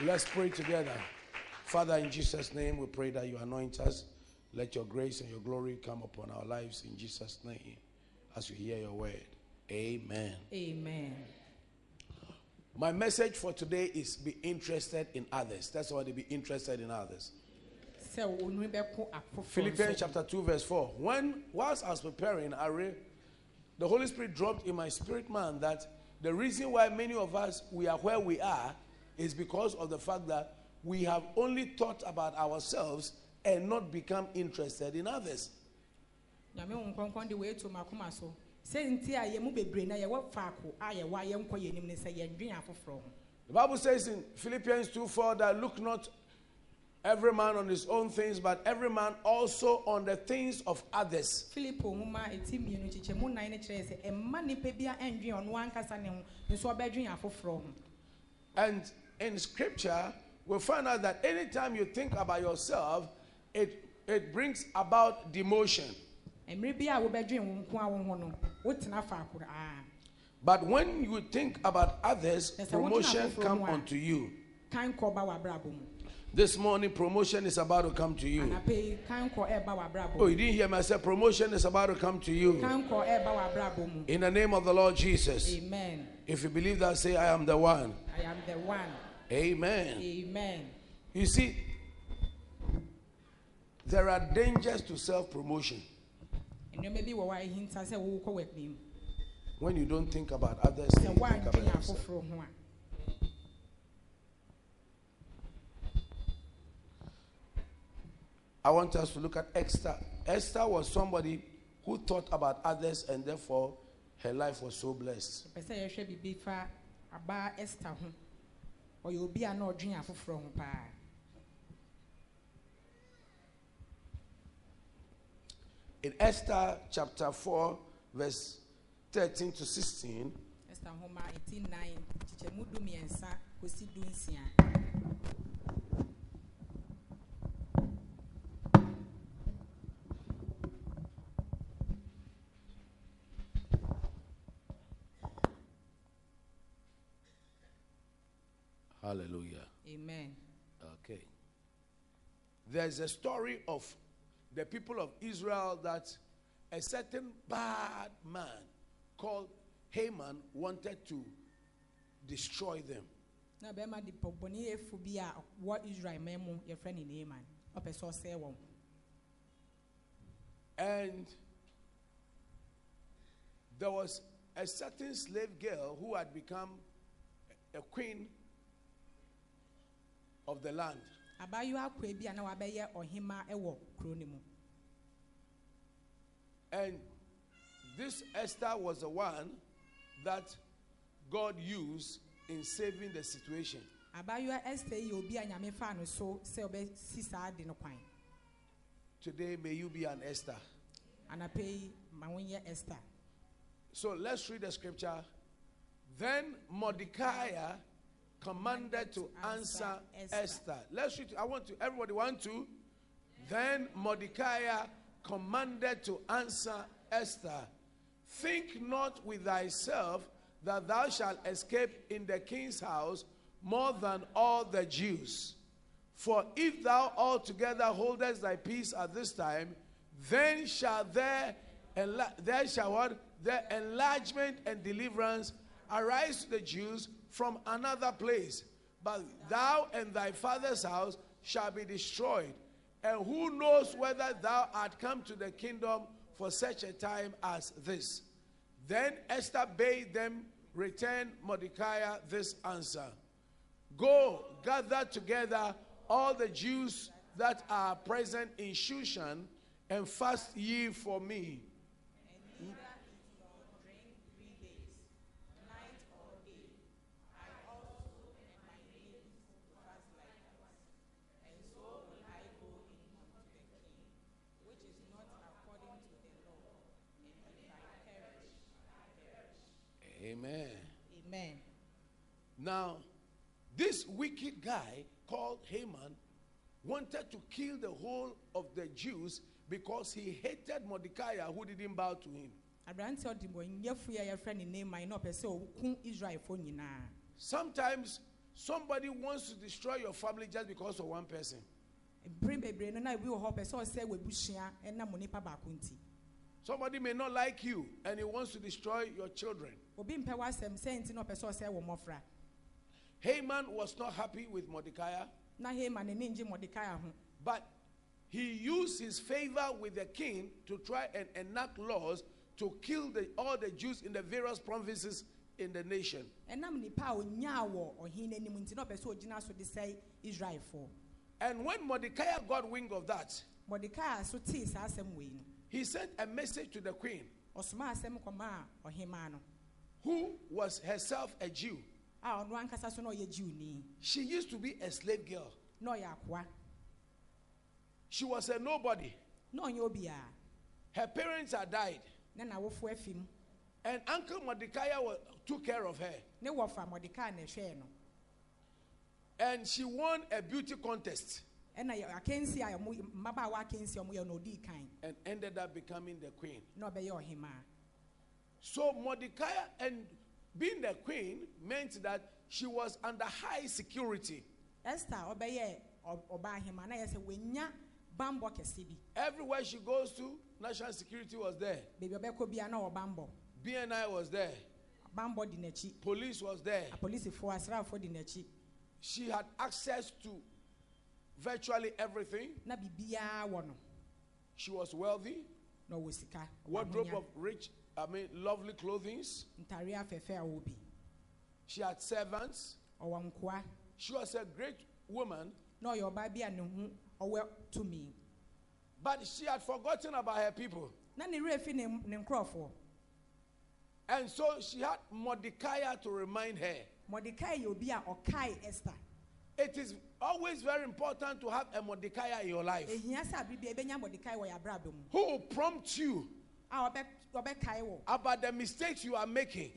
Let's pray together. Father, in Jesus' name, we pray that you anoint us. Let your grace and your glory come upon our lives in Jesus' name as we hear your word. Amen. Amen. My message for today is be interested in others. That's why they be interested in others. Sɛ onui bɛko afoforɔ Philippians chapter 2, verse 4. When, whilst I was preparing, I read, the Holy Spirit dropped in my spirit man that the reason why many of us we are where we are is because of the fact that we have only thought about ourselves and not become interested in others. nyame wo nkronkron de weetu makoma so sɛ nti a yɛn mu bebree na yɛwɔ faako a yɛwɔ a yɛnkɔ yɛn anim ne sɛ yɛndwen afoforɔ ho The Bible says in Philippians 2 4 that look not every man on his own things, but every man also on the things of others. filipo nwoma eti mmienu kyekyɛmu nan no kyerɛ sɛ ɛmma nipa bi a ɛndwen ɔno ankasa ne ho nso ɔbɛdwen afoforɔ ho And in scripture, we find out that anytime you think about yourself, it, it brings about demotion. mmerɛ bi a wobɛdwen wo nko a wo ho no wotena faako aa But when you think about others, Yes, I want promotion come unto you. kan kɔ ba w'abrabɔ mu This morning, promotion is about to come to you. anapɛ yi kan kɔ ɛɛba w'abrabɔ Oh, you didn't hear me? I said promotion is about to come to you. kan kɔ ɛɛba w'abrabɔ mu In the name of the Lord Jesus. amen If you believe that, say, I am the one. i am the one Amen. amen You see, there are dangers to self promotion nneɛma bi wɔ hɔ a ɛhinta sɛ wowokɔ w'anim when you don't think about others. you think about yourself. afoforɔ ho a I want us to look at Esther. Esther was somebody who thought about others and therefore her life was so blessed. Ɔyɛ obi a na ɔdwen afoforɔ ho paa In Esther chapter 4, verse 13 to 16, esther nhoma eti nnan kyekyɛmu du mmiɛnsa kosi du nsia hallelujah. amen Okay. There's a story of the people of Israel that a certain bad man called Haman wanted to destroy them. na bɛrima de pɔbɔneyɛfo bi a wɔ israel man mu yɛfrɛ ne naaman ɔpɛ sɛ ɔsɛe wɔn And there was a certain slave girl who had become a queen of the land. abaayewa akoa bi a na wabɛyɛ ɔhema wɔ kuro no mu And this Esther was the one that God used in saving the situation. abaayewa esther yɛ obi a nyame faa no so sɛ ɔbɛsi saa de no kwan Today, may you be an Esther. anapɛ yi ma wonyɛ esther So let's read the scripture. Then Mordecai commanded to answer Esther. Let's read. I want to, everybody want to. Then Mordecai commanded to answer Esther. Think not with thyself that thou shalt escape in the king's house more than all the Jews. For if thou altogether holdest thy peace at this time, then shall there, enla- there shall what? The enlargement and deliverance arise to the Jews from another place. But thou and thy father's house shall be destroyed. And who knows whether thou art come to the kingdom for such a time as this? Then Esther bade them return Mordecai this answer. Go, gather together all the Jews that are present in Shushan, and fast ye for me. Amen. amen Now, this wicked guy called Haman wanted to kill the whole of the Jews because he hated Mordecai who didn't bow to him. aberanteɛ ɔde bɔnyɛfo yi a yɛfrɛ ne naaman na ɔpɛ sɛ ɔku israelfoɔ nyinaa Sometimes somebody wants to destroy your family just because of one person. mpere bebree no na ebi wɔ hɔ pɛ sɛ ɔsɛ w'abusua ɛnam nipa baako nti Somebody may not like you and he wants to destroy your children. Obi mpɛ w'asɛm sɛ nti na ɔpɛ sɛ ɔsɛ wɔ mmɔfra. Haman was not happy with Mordecai, na hema n'ani ngye mɔdekai ho. But he used his favor with the king to try and enact laws to kill the, all the Jews in the various provinces in the nation. ɛnam nipa a onyaa wɔ ɔhen n'anim nti na ɔpɛ sɛ ogyina so de sɛ israelfoɔ. And when Mordecai got wind of that, mɔdekai so tee saa asɛm wei no he sent a message to the queen, who was herself a Jew. Ah, a ɔno ankasa so na ɔyɛ She used to be a slave girl. She was a nobody. na ɔnyɛ obiara Her parents had died. na n'awofo afi mu And Uncle Mordecai took care of her. ne wɔfa mɔdekai na ɛhwɛɛ And she won a beauty contest ɛna yɛ- akansi a ɔmo mmabaawa akansi a ɔmo yɛ no ɔdii kan and ended up becoming the queen. Na ɔbɛyɛ ɔhemaa So Mordecai and being the queen meant that she was under high security. esther ɔbaa na yɛ sɛ wɔnya bambɔ bi Everywhere she goes to, national security was there. beebi ɔbɛkɔ bia na ɔwɔ bambɔ BNI was there. bambɔ di n'akyi Police was there. di n'akyi She had access to virtually everything. na no She was wealthy. na sika Wardrobe of rich, I mean, lovely clothing. ntaare afɛɛfɛ a She had servants. She was a great woman, No, your ɔbaa and ne ho ɔwɔ but she had forgotten about her people. na ne werɛ fi ne ne And so she had Mordecai to remind her. mɔdekai yɛ obi a esther It is always very important to have a Mordecai in your life ehia sɛ abiribia ebɛnya mɔdekai wɔ yɛ abrabɔ mu who will prompt you a ɔbɛ ɔbɛkae wɔ about the mistakes you are making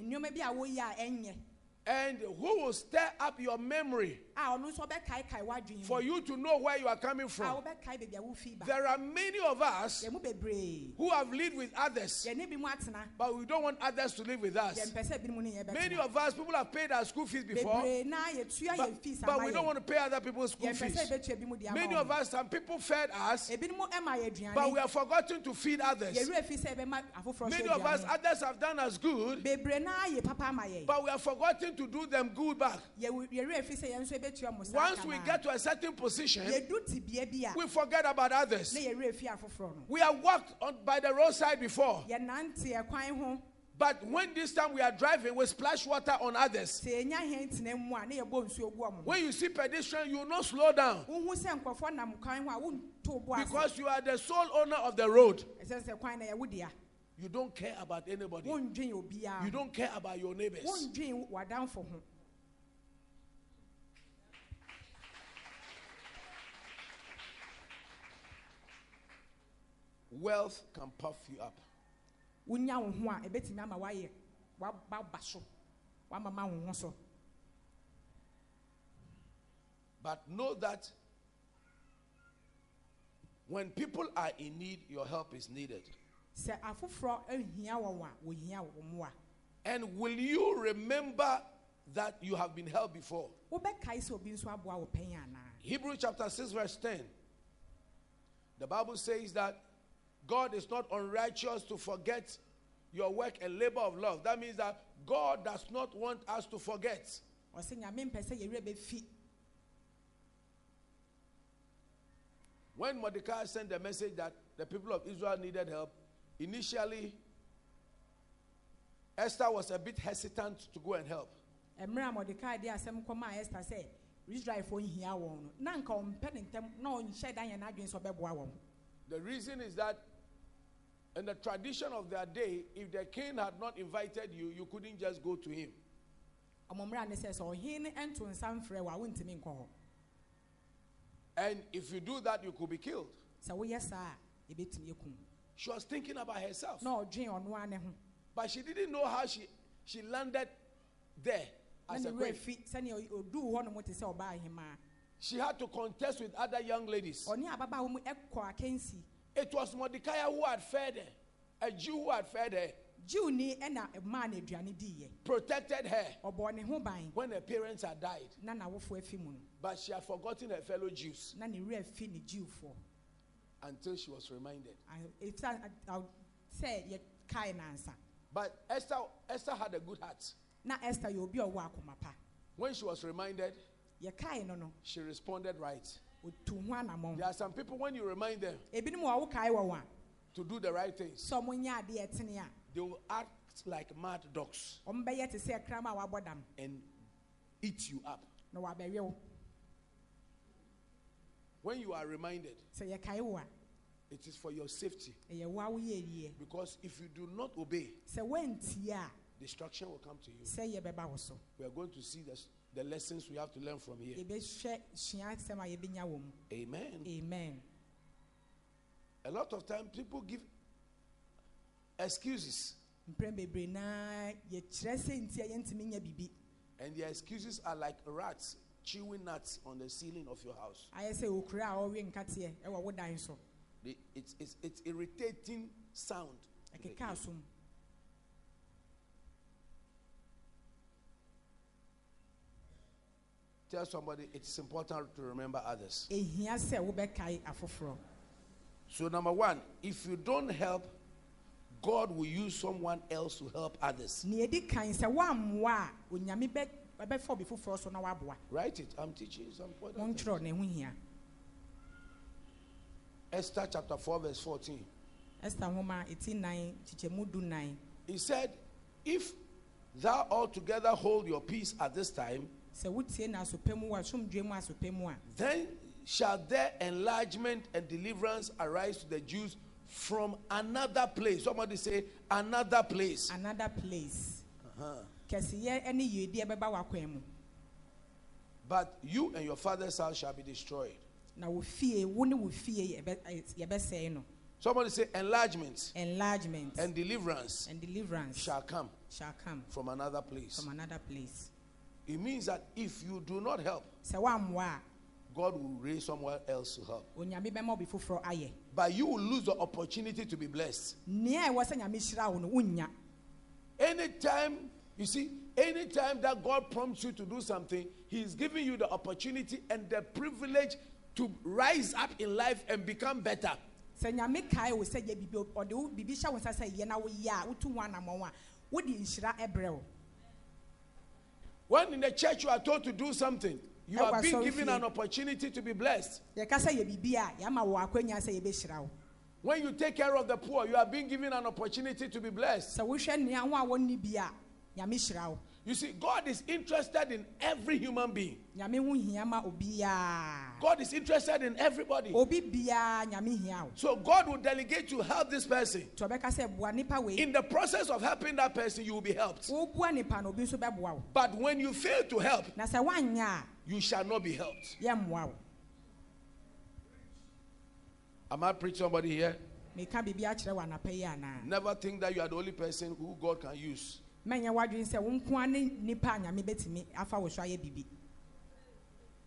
nneɛma bi a woyɛ a ɛnyɛ and who will stir up your memory a ɔno nso ɔbɛkaekae w'adwene for you to know where you are coming from. wobɛkae baabi a wofi ba There are many of us yɛn mu bebree who have lived with others, yɛne bi mu atena but we don't want others to live with us. yɛmpɛ sɛ binom ne yɛ Many of us, people have paid our school fees before, bebree na yɛtua but, but we don't want to pay other people's school fees. yɛbɛtua bi mu de ama Many of us, some people fed us, ebinom ɛma yɛ but we have forgotten to feed others. yɛwerɛ fi sɛ yɛbɛma afoforɔ so Many of us, others have done us good, bebree na yɛ papa ama yɛn but we have forgotten to do them good back. Yɛwu- yɛwerɛ fi sɛ yɛn nso yɛbɛtua mo saa Once we get to a certain position, yɛdu tibea bi a we forget about others. na yɛwerɛ fi afoforɔ no. We have walked on, by the roadside before, yɛnante ɛkwan ho. But when this time we are driving, we splash water on others. sɛ yɛnya hɛn tena mu a na yɛbɔ nsuo gu ɔmo ho When you see pedestrian, you will not slow down. Wohu sɛ nkurɔfoɔ nam kwan ho a wonto bo ase because you are the sole owner of the road. Ɛsɛ sɛ kwan na yɛwo dea You don't care about anybody. You don't care about your neighbors. wondwen w'adamfo ho Wealth can puff you up. wonya wo ho a ɛbɛtumi ama woayɛ waba so wamama wo ho so But know that when people are in need, your help is needed. Sɛ afoforɔ ahia wɔn a wɔhia wo mmoa And will you remember that you have been helped before? wobɛkae sɛ obi nso aboa wo pɛn anaa Hebrews chapter 6, verse 10. The Bible says that God is not unrighteous to forget your work and labor of love. That means that God does not want us to forget. ɔsɛ nyame mpɛ sɛ yɛwerɛ bɛfi When Mordecai sent the message that the people of Israel needed help, initially Esther was a bit hesitant to go and help. mmerɛ a mɔdekai de asɛm kɔmaa ɛsta sɛ israelfoɔ nhia wɔn no na nka ɔmpɛ ne ntɛm na ɔnhyɛ da yɛ n'adwene sɛ ɔbɛboa wɔn The reason is that in the tradition of their day, if the king had not invited you, you couldn't just go to him. ɔmo mmerɛ ne sɛ sɛ ɔhene ne ɛnto nsa mfrɛ wɔ a wontumi nkɔ hɔ And if you do that, you could be killed. sɛ woyɛ saa a ɛbɛtumi akum She was thinking about herself. No, ɔdwen ɔno ara But she didn't know how she, she landed there as a queen. fi sɛnea ɔduu hɔ nom te sɛ ɔbaa ahemaa She had to contest with other young ladies. ɔne ababaawa mu ɛkɔ akansi It was Mordecai who had fed her, a Jew who had fed her. jiwni ɛna maa no aduane diiɛ protected her ɔbɔ ne ho ban when her parents had died. na n'awofo mu no But she had forgotten her fellow Jews na ne afi ne jiwfoɔ until she was reminded. ɛsa sɛ yɛkae nansa But Esther, Esther had a good heart. na esther yɛ obi a ɔwɔ akoma pa When she was reminded, yɛkae no no she responded right. ɔtu ho anammɔn There are some people, when you remind them ebinom a wokae wɔ wɔn a to do the right things, sɛ ɔmo nyɛ adeɛ ɛtene a they will act like mad dogs ɔmo bɛyɛ te sɛ kram a wabɔ dam and eat you up. Na wabɛwe wo When you are reminded, sɛ yɛkae wo it is for your safety. ɛyɛ wo a woyɛ yie Because if you do not obey, sɛ woantie a destruction will come to you. sɛ yɛbɛba wo so We are going to see the, the lessons we have to learn from here. yɛbɛhwɛ sua asɛm a yɛbɛnya wɔ mu Amen. amen A lot of times people give excuses, mprɛn bebree naa yɛkyerɛ sɛ nti a yɛntumi nya biribi and their excuses are like rats chewing nuts on the ceiling of your house. ayɛ sɛ okura a ɔwe nkateɛ ɛwɔ wo dan so They- It's, it's, it's irritating sound. to the ɛkeka ear. Tell somebody it's important to remember others. Eh, ehia sɛ wobɛkae afoforɔ So, number one, if you don't help, God will use someone else to help others. nea ɛdi kan sɛ woammoa a onyame bɛ- bɛbɛfa obi foforɔ so na woaboa Write it. I'm teaching some important things. montwerɛ ne ho hia Esther chapter 4, verse 14. esther nwoma ɛti nan kyekyɛmu du nan He said, If thou altogether hold your peace at this time, sɛ wotie no asopɛ mu a asomdwe mu asopɛ mu a then shall there enlargement and deliverance arise to the Jews from another place. Somebody say, another place. another place. Kɛseyɛ ne yiedie bɛba w'akwan mu But you and your father's house shall be destroyed. na wo fie wo ne wo fie yɛbɛsɛe no Somebody say, enlargement enlargement and deliverance and deliverance shall come shall come from another place. from another place It means that if you do not help, sɛ woammoa God will raise someone else to help. a onyame bɛma obi foforɔ ayɛ But you will lose the opportunity to be blessed. Anytime, you see, anytime that God prompts you to do something, He is giving you the opportunity and the privilege to rise up in life and become better. sɛ nyame kae wo sɛ yɛ biribi ɔde wo biribi hyɛ wo nsa sɛ yɛ na woyɛ a wotu ho anammɔn a wode nhyira ɛbrɛ wo When in the church you are told to do something, you Ɛwɔ are being asɔre given fie. an opportunity to be blessed. yɛka sɛ yɛ biribi a yɛama wɔ akwanya sɛ yɛbɛhyira wo When you take care of the poor, you are being given an opportunity to be blessed. sɛ wohwɛ nnea ho a wɔnni bi a nyame hyira wo You see, God is interested in every human being. nyame ho hia ma obiaa God is interested in everybody. obi biaa nyame hia wo So God will delegate you to help this person. nti ɔbɛka sɛ boa nipa wei In the process of helping that person, you will be helped. woboa nipa no obi nso bɛboa wo But when you fail to help, na sɛ woanyɛ you shall not be helped. Am I preaching somebody here? meka biribi akyerɛ wɔ anapa yi anaa Never think that you are the only person who God can use. mɛnyɛ w'adwene sɛ wo nkoa ne nipa a nyame bɛtumi afa wo so ayɛ biribi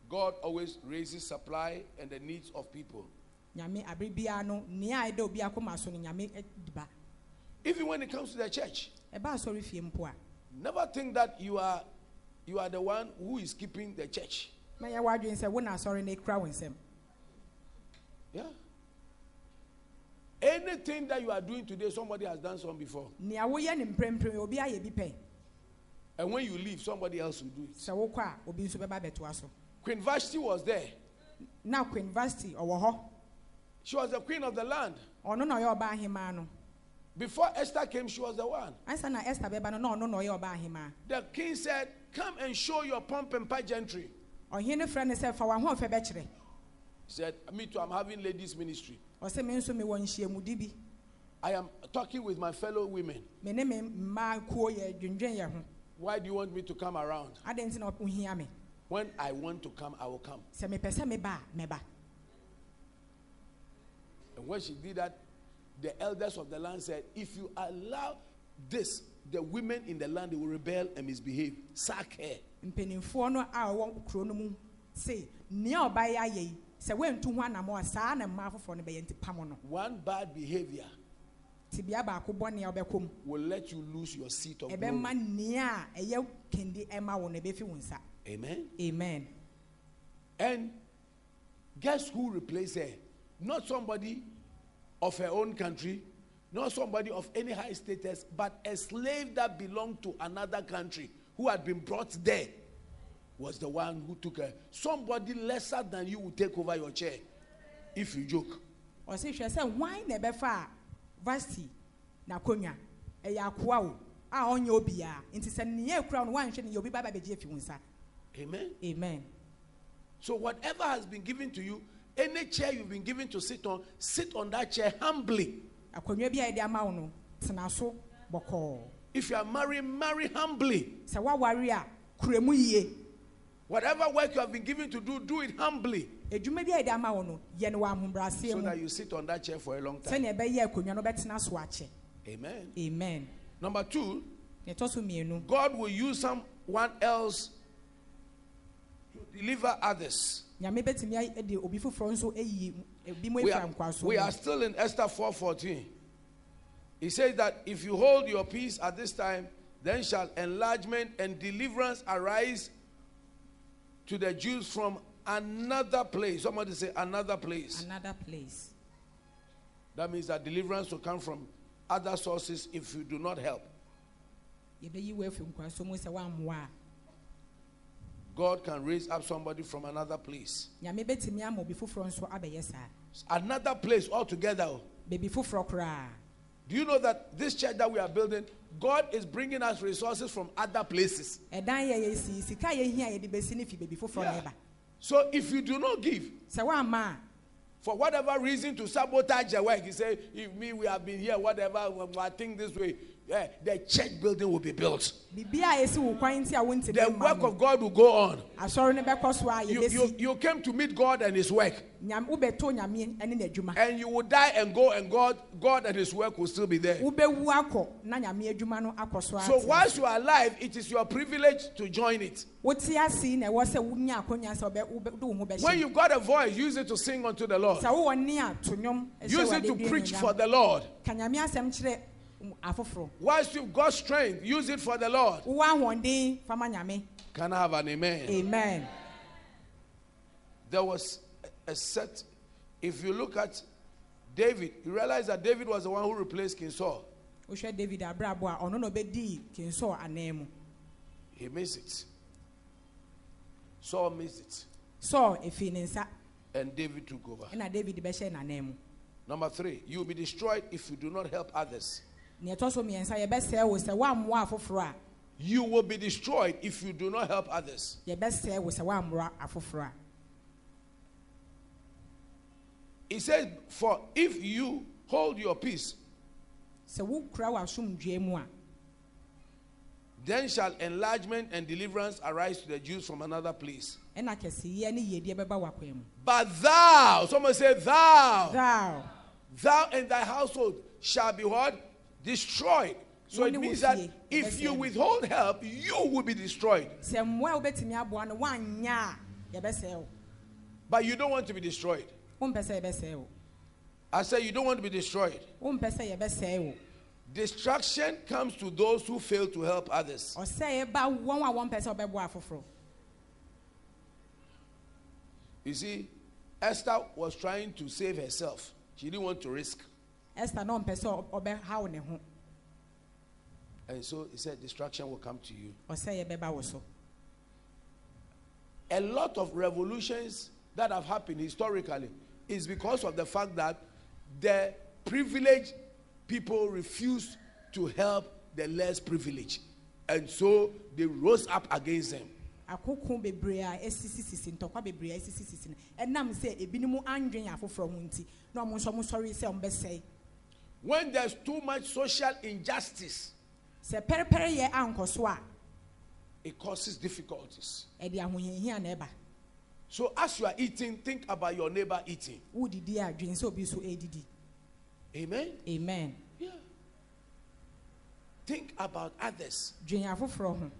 God always raises supply and the needs of people. nyame abere biara no nea a ɛda obi akoma so no nyame eh, Even when it comes to the church, ɛba asɔre fie mpo a never think that you are you are the one who is keeping the church. mɛnyɛ w'adwene sɛ wo na asɔre no kura wo nsɛm Yeah. Anything that you are doing today, somebody has done some before. nea woyɛ ne mprɛmprɛm obi ayɛ bi pɛ And when you leave, somebody else will do it. sɛ wokɔ a obi nso bɛba bɛtoa so Queen Vashti was there. na queen hɔ She was the queen of the land. ɔno na ɔyɛ ɔbaa ahemaa no Before Esther came, she was the one. ansa na esther bɛba no na ɔno na ɔyɛ ɔbaa ahemaa The king said, Come and show your pomp and pageantry. ɔhene frɛ no sɛ fa w'ahoɔfɛ bɛkyerɛ He said, Me too, I'm having ladies' ministry. Ɔsɛ me nso mewɔ nhyiamudi bi I am talking with my fellow women. me ne me mmaa kuo yɛ dwendwen yɛ ho Why do you want me to come around? adɛn nti na wohia me When I want to come, I will come. sɛ mepɛ sɛ meba a mɛba And when she did that, the elders of the land said, If you allow this, the women in the land they will rebel and misbehave. Sack her. mpanimfoɔ no a ɔwɔ kuro no mu se nea ɔbaeɛ ayɛ yi sɛ woantu ho anammɔ a saa na mmaa foforɔ no bɛyɛ nti pam no One bad behavior tibea baako bɔne a wobɛkɔ mu will let you lose your seat of glory. ɛbɛma nea ɛyɛ kendi ɛma wo no ɛbɛfi wo nsa Amen. amen And guess who replaced her? Not somebody of her own country, not somebody of any high status, but a slave that belonged to another country who had been brought there was the one who took her. Somebody lesser than you will take over your chair if you joke. ɔse hwɛ sɛ hwan na ɛbɛfa a vasti n'akonnwa ɛyɛ akoa o a ɔnyɛ obiara nti sɛ nea ekura no wanhwɛ ne yɛ obi ba ba bɛgye nsa Amen. amen So, whatever has been given to you, any chair you've been given to sit on, sit on that chair humbly. akonnwa bi a yɛde ama wo no tena so bɔkɔɔ If you are married, marry humbly. sɛ woaware a yie Whatever work you have been given to do, do it humbly. edwuma bi a yɛde ama wo no yɛ no wɔ ahobrɛaseɛ so that you sit on that chair for a long time. sɛnea ɛbɛyɛ akonnwa no bɛtena so akyɛ Amen. amen Number two, na ɛtɔ so mmienu God will use someone else to deliver others. nyame bɛtumi ay- de obi foforɔ nso ayi ebi mu We are, we are still in Esther 4:14. He says that if you hold your peace at this time, then shall enlargement and deliverance arise to the Jews from another place. Somebody say another place. another place That means that deliverance will come from other sources if you do not help. yɛbɛyi wo afi nkwaso mu sɛ woammoa a God can raise up somebody from another place. nyame bɛtumi ama obi foforɔ nso abɛyɛ saa Another place altogether. Do you know that this church that we are building, God is bringing us resources from other places? ɛdan yɛ yɛsi sika a yɛhia a yɛde bɛsi no fi baabi foforɔ na Yeah. So if you do not give, sɛ woamma a for whatever reason to sabotage the work, you say, if me, we have been here, whatever, we- I think this way, yeah, the church building will be built. biribi a yɛsi wo kwan nti a The work of God will go on. asɔre no bɛkɔ so a You, you, you came to meet God and His work, Nyam- wobɛto nyame ne and you will die and go, and God, God and His work will still be there. wobɛwu akɔ na nyame no akɔ so whilst you are alive, it is your privilege to join it. wote ase na ɛwɔ sɛ wonya akonnwa sɛ wobɛ- wobɛ- wode wo ho When you've got a voice, use it to sing unto the Lord. sɛ wowɔ ne a to nnwom ɛhyɛ Use it to preach for the Lord. Ka nyame asɛm afoforɔ Whilst you've got strength, use it for the Lord. ahoɔden fama nyame Can I have an amen? amen There was a set. If you look at David, you realize that David was the one who replaced King Saul. wohwɛ david abrabɔ a ɔno na ɔbɛdii kinsɔɔ anan mu He missed it. Saul missed it. ɛfii ne nsa And David took over. ɛna david n'anan mu Number three, you will be destroyed if you do not help others. Nea ɛtɔ so mmiɛnsa yɛbɛsɛe wo sɛ woammoa afoforɔ a You will be destroyed if you do not help others. yɛbɛsɛe wo sɛ woammoa afoforɔ a He says, For if you hold your peace, sɛ wokura w'asomdwue mu a then shall enlargement and deliverance arise to the Jews from another place. ɛna kɛseyɛ ne yiedie bɛba w'akwan mu But thou, someone say, Thou, thou thou and thy household shall be what? Destroyed. So it means that if you withhold help, you will be destroyed. sɛ mmoa a wobɛtumi aboa no woanyɛ a yɛbɛsɛe wo But you don't want to be destroyed. wompɛ sɛ yɛbɛsɛe wo I say you don't want to be destroyed. wompɛ sɛ yɛbɛsɛe wo Destruction comes to those who fail to help others. ɔsɛe ba wɔn a wɔmpɛ sɛ wɔbɛboa afoforɔ You see, Esther was trying to save herself. She didn't want to risk. Esther na ɔmpɛ sɛ ɔbɛhaw ne ho And so he said, Destruction will come to you. ɔsɛ yɛbɛba wo so A lot of revolutions that have happened historically is because of the fact that the privileged people refused to help the less privileged. And so they rose up against them. akoko bebree a esisisisi ntɔkwa bebree a esisisisi no ɛnam sɛ ebinom andwen afoforɔ ho nti na ɔmo nso ɔmo sɔre sɛ ɔmo bɛsɛe When there's too much social injustice, sɛ pɛrɛpɛrɛ yɛ ankɔ so a it causes difficulties. ɛde ahohiahia na ɛba So as you are eating, think about your neighbor eating. wodidi a dwen sɛ obi edidi Amen. amen Yeah. Think about others, dwen afoforɔ ho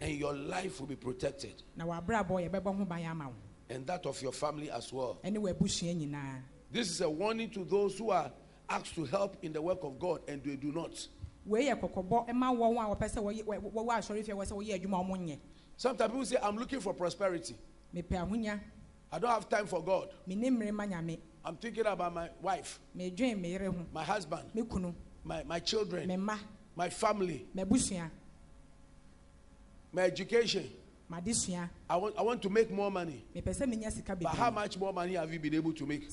and your life will be protected, na w'abrabɔ yɛbɛbɔ ho ban ama wo and that of your family as well. ɛne w'abusua nyinaa This is a warning to those who are asked to help in the work of God and they do not. wei yɛ kɔkɔbɔ ma wɔn a wɔpɛ sɛ wɔyɛ wɔ- wɔwɔ asɔre fie wɔ sɛ wɔyɛ adwuma wɔn nyɛ Sometimes people say, I'm looking for prosperity. I don't have time for God. mene mmere ma nyame I'm thinking about my wife, medwen me yere ho my husband, my, my children, my family, my education. I want, I want to make more money. mepɛ sɛ menya sika But how much more money have you been able to make?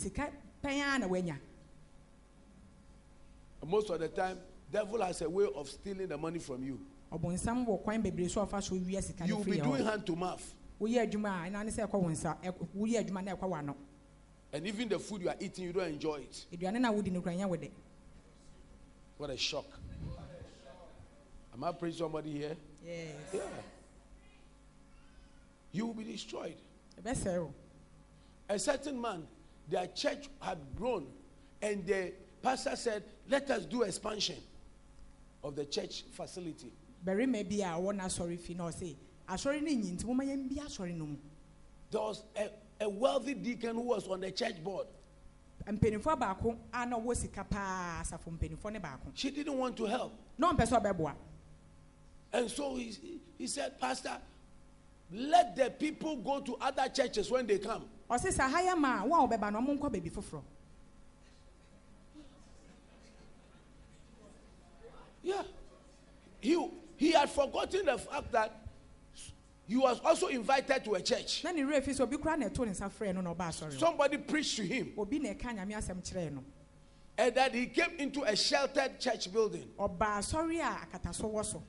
Sika pɛn a na woanya Most of the time, devil has a way of stealing the money from you. kwan bebree so a ɔfa so wia sika You'll be doing hand to mouth. woyɛ adwuma a ɛna ne sɛ ɛkɔ wo nsa ɛkɔ- woyɛ adwuma na ɛkɔ w'ano And even the food you are eating, you don't enjoy it. aduane no a wodi no kura nyɛ wo de What a shock. Am I preaching somebody here? Yes. Yeah. You will be destroyed. ɛbɛsɛe wo A certain man, their church had grown, and the pastor said, Let us do expansion of the church facility. barima bi a ɔwɔ n'asɔre fi na ɔse asɔre no nyi nti moma yɛn bi asɔre no mu There was a, a wealthy deacon who was on the church board. mpanimfoɔ baako a na ɔwɔ sika paa asafo mpanimfoɔ ne baako She didn't want to help. na ɔmpɛ sɛ ɔbɛboa And so he, he said, Pastor, let the people go to other churches when they come. ɔse sɛ ha yɛ ma a wo a wɔbɛba no ɔmo nkɔ baabi foforɔ Yeah. He, he had forgotten the fact that he was also invited to a church. na ne werɛ fi sɛ obi koraa na ɛto ne nsa frɛ no na ɔba asɔre hɔ Somebody preached to him, obi na ɛka nyame asɛm kyerɛɛ no and that he came into a sheltered church building. ɔba asɔre a akataso wɔ so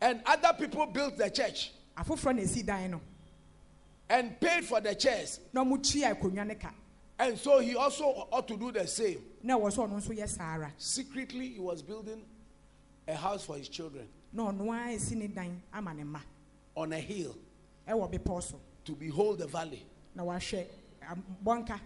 And other people built the church afoforɔ na ɛsi dan no and paid for the chairs. Na ɔmo tua akonnwa ne ka And so he also ought to do the same. na ɛwɔ sɛ ɔno nso yɛ saa ara Secretly, he was building a house for his children na ɔno ara esi ne dan ama ne mma on a hill ɛwɔ bepɔ so to behold the valley. na wahwɛ bɔnka?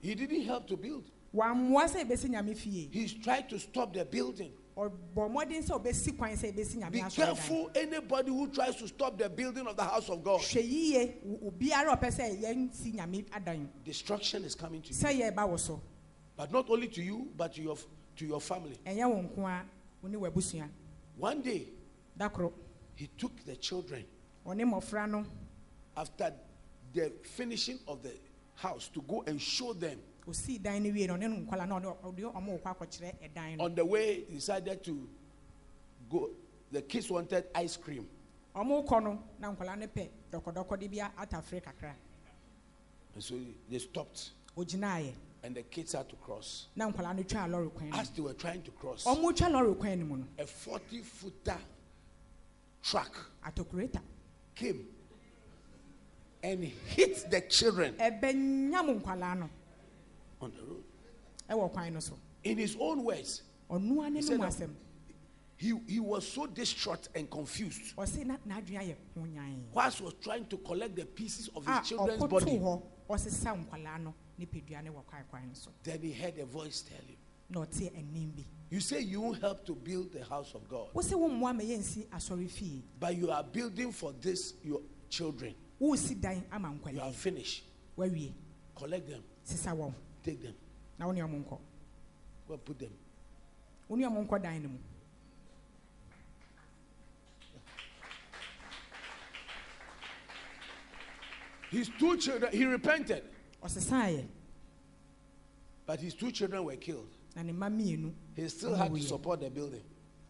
He didn't help to build. wammoa sɛ ebesi nyame fie He's tried to stop the building. Ɔbɔ mmɔden sɛ ɔbɛsi kwan sɛ ebesi nyame Be careful anybody who tries to stop the building of the house of God. hwɛ yie wo- obiara a ɔpɛ sɛ yɛnsi nyame adan Destruction is coming to you. But not only to you, but to your, to your family. ɛnyɛ wo nko a wo ne w'abusua One day, he took the children ɔne mmɔfra no after the finishing of the house to go and show them. Osii dan no wie no ɔne no nkwala na ɔde ɔde ɔmo kɔ akɔkyerɛ ɛdan no. On the way, he decided to go. The kids wanted ice cream. ɔmo kɔ no na nkwala no pɛ dɔkɔdɔkɔ de bi atafere kakra. And so they stopped, and the kids had to cross. na nkwala no twa lɔre kwan As they were trying to cross, ɔmo twa lɔre kwan no mu no. a 40 footer truck came and hit the children. Ɛbɛnyam nkwala no on the road. ɛwɔ kwan no so. In his own words, He said that- he, he was so distraught and confused. Ɔse na n'adwene ayɛ ho nyan. Whilst he was trying to collect the pieces of his ah, children's ɔkoto body. hɔ ɔsesa nkwala no ne pedua ne wɔ kwan kwan no so. Then he heard a voice tell him, na ɔte anim bi. You say you won't help to build the house of God, wo sɛ wommoa ma yɛnsi asɔre fie. but you are building for this, your children. wosi dan ama You are finished. Collect them, take them, na wo ne ɔmo nkɔ go and put them. wo ne ɔmo nkɔ dan no mu His two children, he repented, ɔsesaeɛ but his two children were killed. na ne mma mmienu He still had to support the building.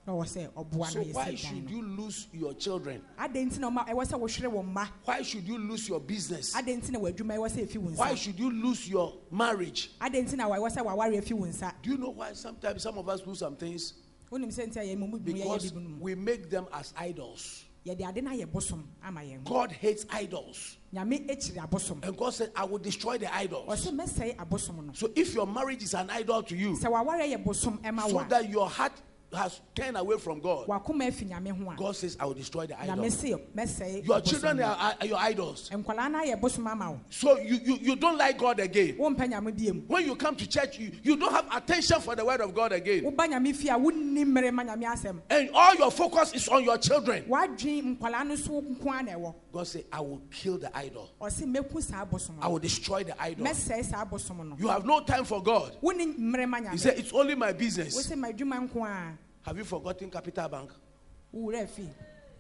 Na ɔwɔ sɛ ɔboa So why should you lose your children? adɛn nti na ɔma ɛwɔ sɛ wohwere wo mma Why should you lose your business? adɛn nti na w'adwuma ɛwɔ sɛ ɛfi wo Why should you lose your marriage? adɛn nti na ɛwɔ sɛ waware afi wo nsa Do you know why sometimes some of us lose some things? wonim sɛ nti a yɛn mu mu yɛyɛ Because bibi no mu we make them as idols. yɛde ade no ayɛ bosom ama yɛn ho God hates idols. nyame akyiri abosom And God said, I will destroy the idols. ɔsɛ mɛsɛe abosom no So if your marriage is an idol to you, sɛ waware yɛ bosom ɛma so that your heart has turned away from God, wakoma afi nyame ho a God says, I will destroy the nyame idol. se mɛsɛe Your children are, are your idols. nkwalaa no ayɛ bosom ama wo So you, you, you don't like God again. wompɛ nyame biem When you come to church, you, you don't have attention for the word of God again. woba nyame fie a wonni mmere ma nyame asɛm And all your focus is on your children. Wadwen nkwalaa no so nko a na ɛwɔ God said, I will kill the idol. ɔse mɛku saa abosom I will destroy the idol. mɛsɛe saa abosom no You have no time for God. He said, It's only my business. sɛ madwuma nko a Have you forgotten Capital Bank?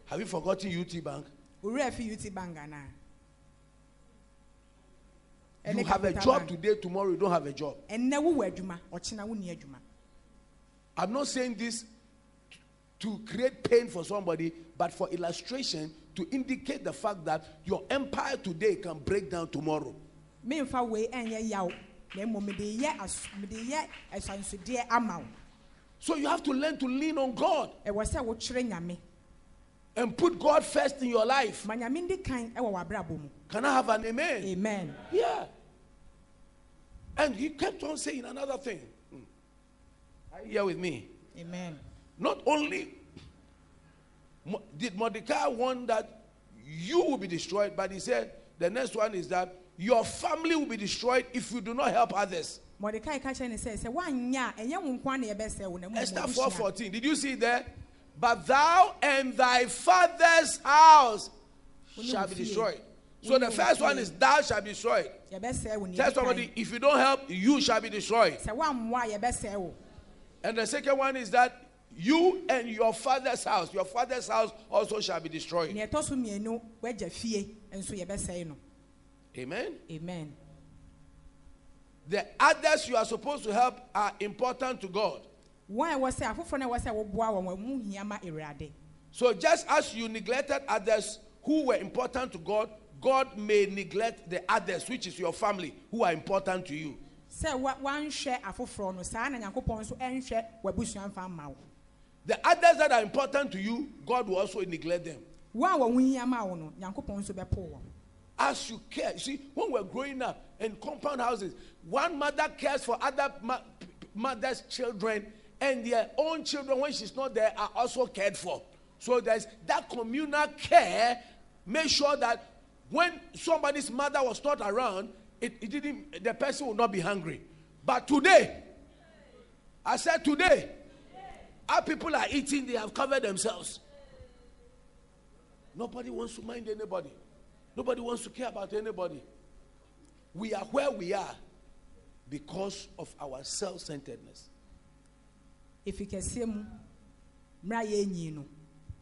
Have you forgotten UT Bank? wowura afi ut bank anaa You have a job today, tomorrow you don't have a job. ɛnnɛ wowɔ adwuma ɔkyena wonni adwuma I'm not saying this to create pain for somebody, but for illustration to indicate the fact that your empire today can break down tomorrow. memfa wei ɛnyɛ yaw na mmom mede yɛ as- mede yɛ asansodeɛ ama wo So you have to learn to lean on God ɛwɔ sɛ wokyerɛ nyame and put God first in your life. ma nyame ndi kan ɛwɔ w'abrabɔ mu Can I have an amen? amen Yeah. And he kept on saying another thing. Hmm. Are you here with me? amen Not only did Mordecai want that you will be destroyed, but he said the next one is that your family will be destroyed if you do not help others. mɔdekae ka kyerɛ ne sɛ sɛ woanyɛ a ɛnyɛ wo nko a na yɛbɛsɛ wo na mmom Esther 4:14. Did you see there? But thou and thy father's house shall be destroyed. So the first one is thou shall be destroyed. Tell somebody if you don't help, you shall be destroyed. sɛ woammoa a yɛbɛsɛe wo And the second one is that you and your father's house, your father's house also shall be destroyed. nea ɛtɔ so mmienu woagya fie nso yɛbɛsɛe no Amen. amen The others you are supposed to help are important to God. wɔn a ɛwɔ sɛ afoforɔ no a ɛwɔ sɛ woboa wɔn wɔn mu hia ma awurade So just as you neglected others who were important to God, God may neglect the others, which is your family, who are important to you. The others that are important to you, God will also neglect them. wɔn a wɔn ho hia ma wo no nyankopɔn nso bɛpo wɔn As you care, you see, when we're growing up in compound houses, one mother cares for other ma- mothers' children, and their own children, when she's not there, are also cared for. So there's that communal care. Make sure that when somebody's mother was not around, it, it didn't. The person will not be hungry. But today, I said today, our people are eating. They have covered themselves. Nobody wants to mind anybody. Nobody wants to care about anybody. We are where we are because of our self centeredness. If you can mmera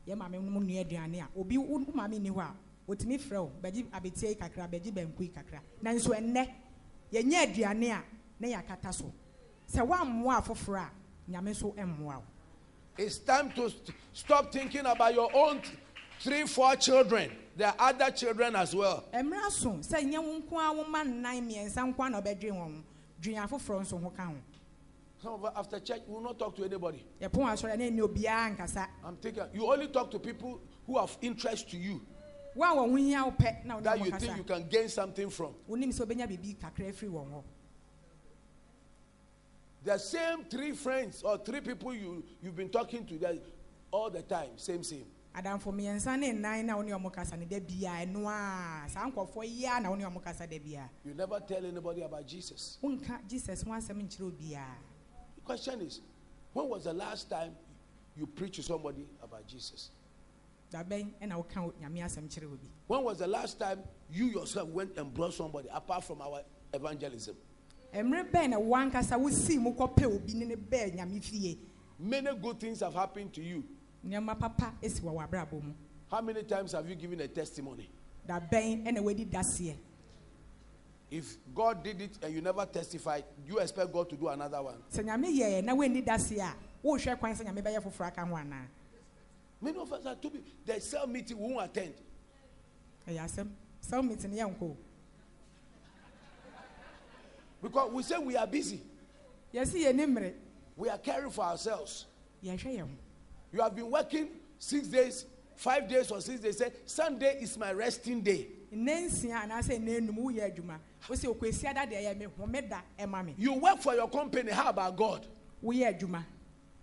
yɛ maame no mu nua aduane a obi wo wo maame ni hɔ a otumi frɛ o bɛgye abetie yi kakra bɛgye yi kakra nanso ɛnnɛ yɛnyɛ aduane a ne yɛ akata so sɛ woammoa afoforɔ a wo It's time to st- stop thinking about your own th- three, four children. There are other children as well. mmera so sɛ nyɛ wo nko a wo ma nnan mmiɛnsa nko a na ɔbɛdwen wɔn dwen afoforɔ nso ho ka ho Some of us after church we will not talk to anybody. asɔre ne ne obiara nkasa I'm thinking you only talk to people who have interest to you wo a wɔn ho hia wo pɛ na wo ne that wɔn you think kasa you can gain something from. wonim sɛ wobɛnya biribi kakra afiri wɔn hɔ The same three friends or three people you you've been talking to that all the time, same same. adamfo mmiɛnsa ne nnan na wo ne ɔmo kasa ne da biara ɛno a saa nkɔfoɔ yi a na wo ne ɔmo kasa da biara You never tell anybody about Jesus. wonka jesus ho asɛm nkyerɛ obiara The question is, when was the last time you preached to somebody about Jesus? dabɛn ɛna woka o- nyame asɛm kyerɛ obi When was the last time you yourself went and brought somebody apart from our evangelism? Mmerɛ bɛn na wankasa wosii mu kɔpɛ obi ne ne bɛɛ nyame fie Many good things have happened to you. nneɛma papa esi wɔ w'abrabɔ mu How many times have you given a testimony? dabɛn ɛna wadi daseɛ If God did it and you never testified, you expect God to do another one. sɛ nyame yɛɛ na woanni daseɛ a wohwɛ kwan sɛ nyame bɛyɛ foforɔ aka ho anaa Many of us are to be the cell meeting we won't attend. ɛyɛ asɛm sɛ womete ne yɛ nkɔ Because we say we are busy. yɛsi yɛ ne mmerɛ We are caring for ourselves. yɛhwɛ yɛn You have been working six days, five days or six days. Say, Sunday is my resting day. nne nsia anaasɛ nne enum woyɛ adwuma wosi okwesi ada deɛ ɛyɛ me home da ɛma me You work for your company. How about God? woyɛ adwuma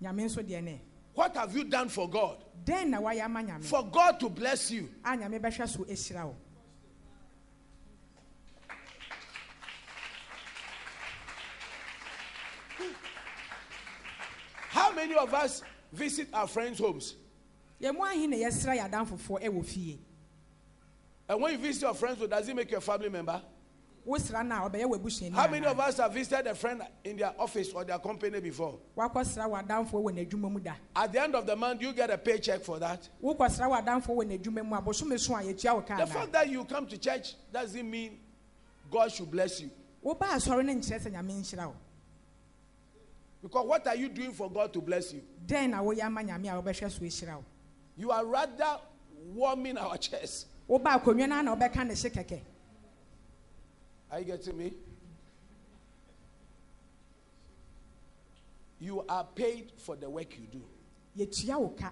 nyame nso deɛ ne What have you done for God? dɛn na wayɛ ama nyame For God to bless you. a nyame bɛhwɛ so ahyira wo How many of us visit our friends' homes? yɛn mu ahe na yɛsra yɛ adamfofoɔ ɛwɔ fie And when you visit your friends, does it make you a family member? wosra no a ɔbɛyɛ w'abusuani How many of us have visited a friend in their office or their company before? wakɔsra w'adamfoɔ wɔ n'adwuma mu da At the end of the month, you get a paycheck for that. wokɔsra w'adamfoɔ wɔ n'adwuma mu a bosome so a yɛtua wo ka The fact that you come to church doesn't mean God should bless you. woba asɔre no nkyerɛ sɛ nyame nhyira wo Because what are you doing for God to bless you? dɛn na woyɛ ama nyame a wobɛhwɛ so ahyira wo You are rather warming our chest. woba akonnwa no a na wobɛka ne hye kɛkɛ Are you getting me? You are paid for the work you do. yɛtua wo ka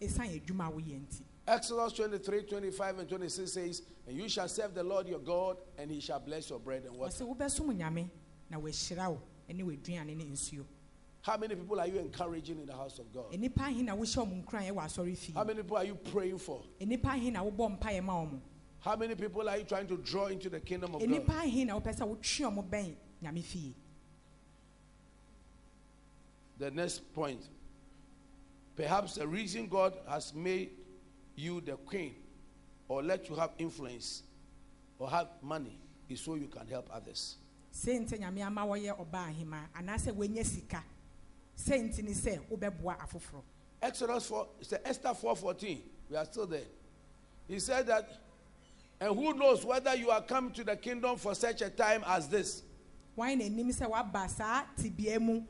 ɛsiane adwuma a woyɛ nti Exodus 23, 25, and 26 says, And you shall serve the Lord your God, and he shall bless your bread and water. ɔsɛ wobɛsom nyame na wahyira wo ne w'aduane ne nsuo How many people are you encouraging in the house of God? nnipa ahe na wohyɛ ɔmo nkuran wɔ asɔre fie How many people are you praying for? nnipa ahe na wobɔ mpaeɛ ma ɔmo How many people are you trying to draw into the kingdom of God? nnipa ahe na wopɛ sɛ wotwe ɔmo bɛn nyame fie The next point. Perhaps the reason God has made you the queen or let you have influence or have money is so you can help others. Sei nti nyame ama wɔyɛ ɔbaa ahema anaasɛ woanya sika sei nti ne sɛ wobɛboa afoforɔ Exodus 4, it's the Esther 4:14. We are still there. He said that, and who knows whether you are come to the kingdom for such a time as this. wan na anim sɛ woaba saa tebea mu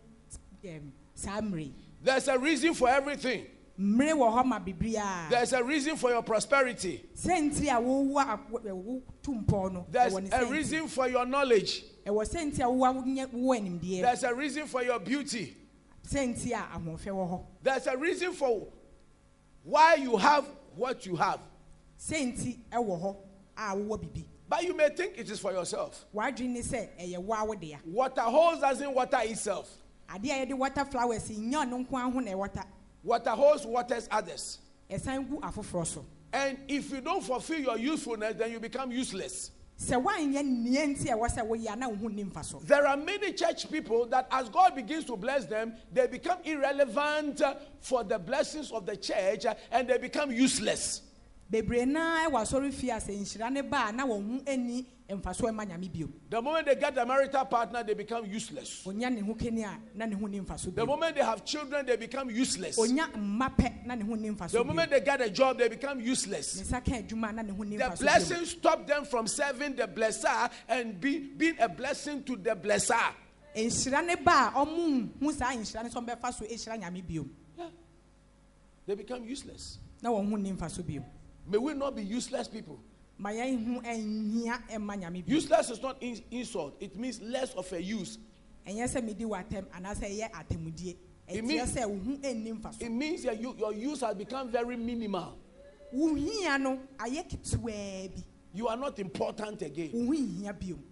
em, saa mmere There's a reason for everything. mmere wɔ hɔ ma bebriaa There's a reason for your prosperity. sɛ nti a wowo a- wo- wotu mpɔw no There's a reason for your knowledge. ɛwɔ sɛ nti a wowa wonyɛ- wowɔ animdeɛ There's a reason for your beauty. There's a reason for why you have what you have. sɛ nti ɛwɔ hɔ a But you may think it is for yourself. w'adwene ne sɛ ɛyɛ woa wo dea Water hose doesn't water itself. adeɛ a yɛde water flowers nyɛ ɔno nko aho na ɛwɔta Water hose waters others. ɛsan gu afoforɔ so And if you don't fulfill your usefulness, then you become useless. There are many church people that as God begins to bless them, they become irrelevant for the blessings of the church and they become useless. Bebree naa asɔre fie a sɛ nhyira ne ba na wɔn ho ani mfaso ɛma nyame bio The moment they get a marital partner, they become useless. onya ne ho keni a na ne ho nni mfaso The moment they have children, they become useless. onya mma pɛ na ne ho nni mfaso The bio moment they get a job, they become ne useless. nsa ka adwuma na ne ho The mfaso bio blessings stop them from serving the blesser and be, being a blessing to the blesser. nhyira ne ɔmo hu saa nhyira ne sɛ ɔmbɛfa so nyame bio They become useless. na wɔn ho nni mfaso bio May we not be useless people. ma yɛn ho ɛnhia ɛma nyame bio Useless is not in- insult, it means less of a use. ɛnyɛ sɛ medi w'atɛm anaasɛ ɛyɛ atɛmudie It means- sɛ wo ho ɛnni mfaso It means that you, your use has become very minimal. wo hia no ayɛ ketewaa bi You are not important again. wo ho nhia bio um.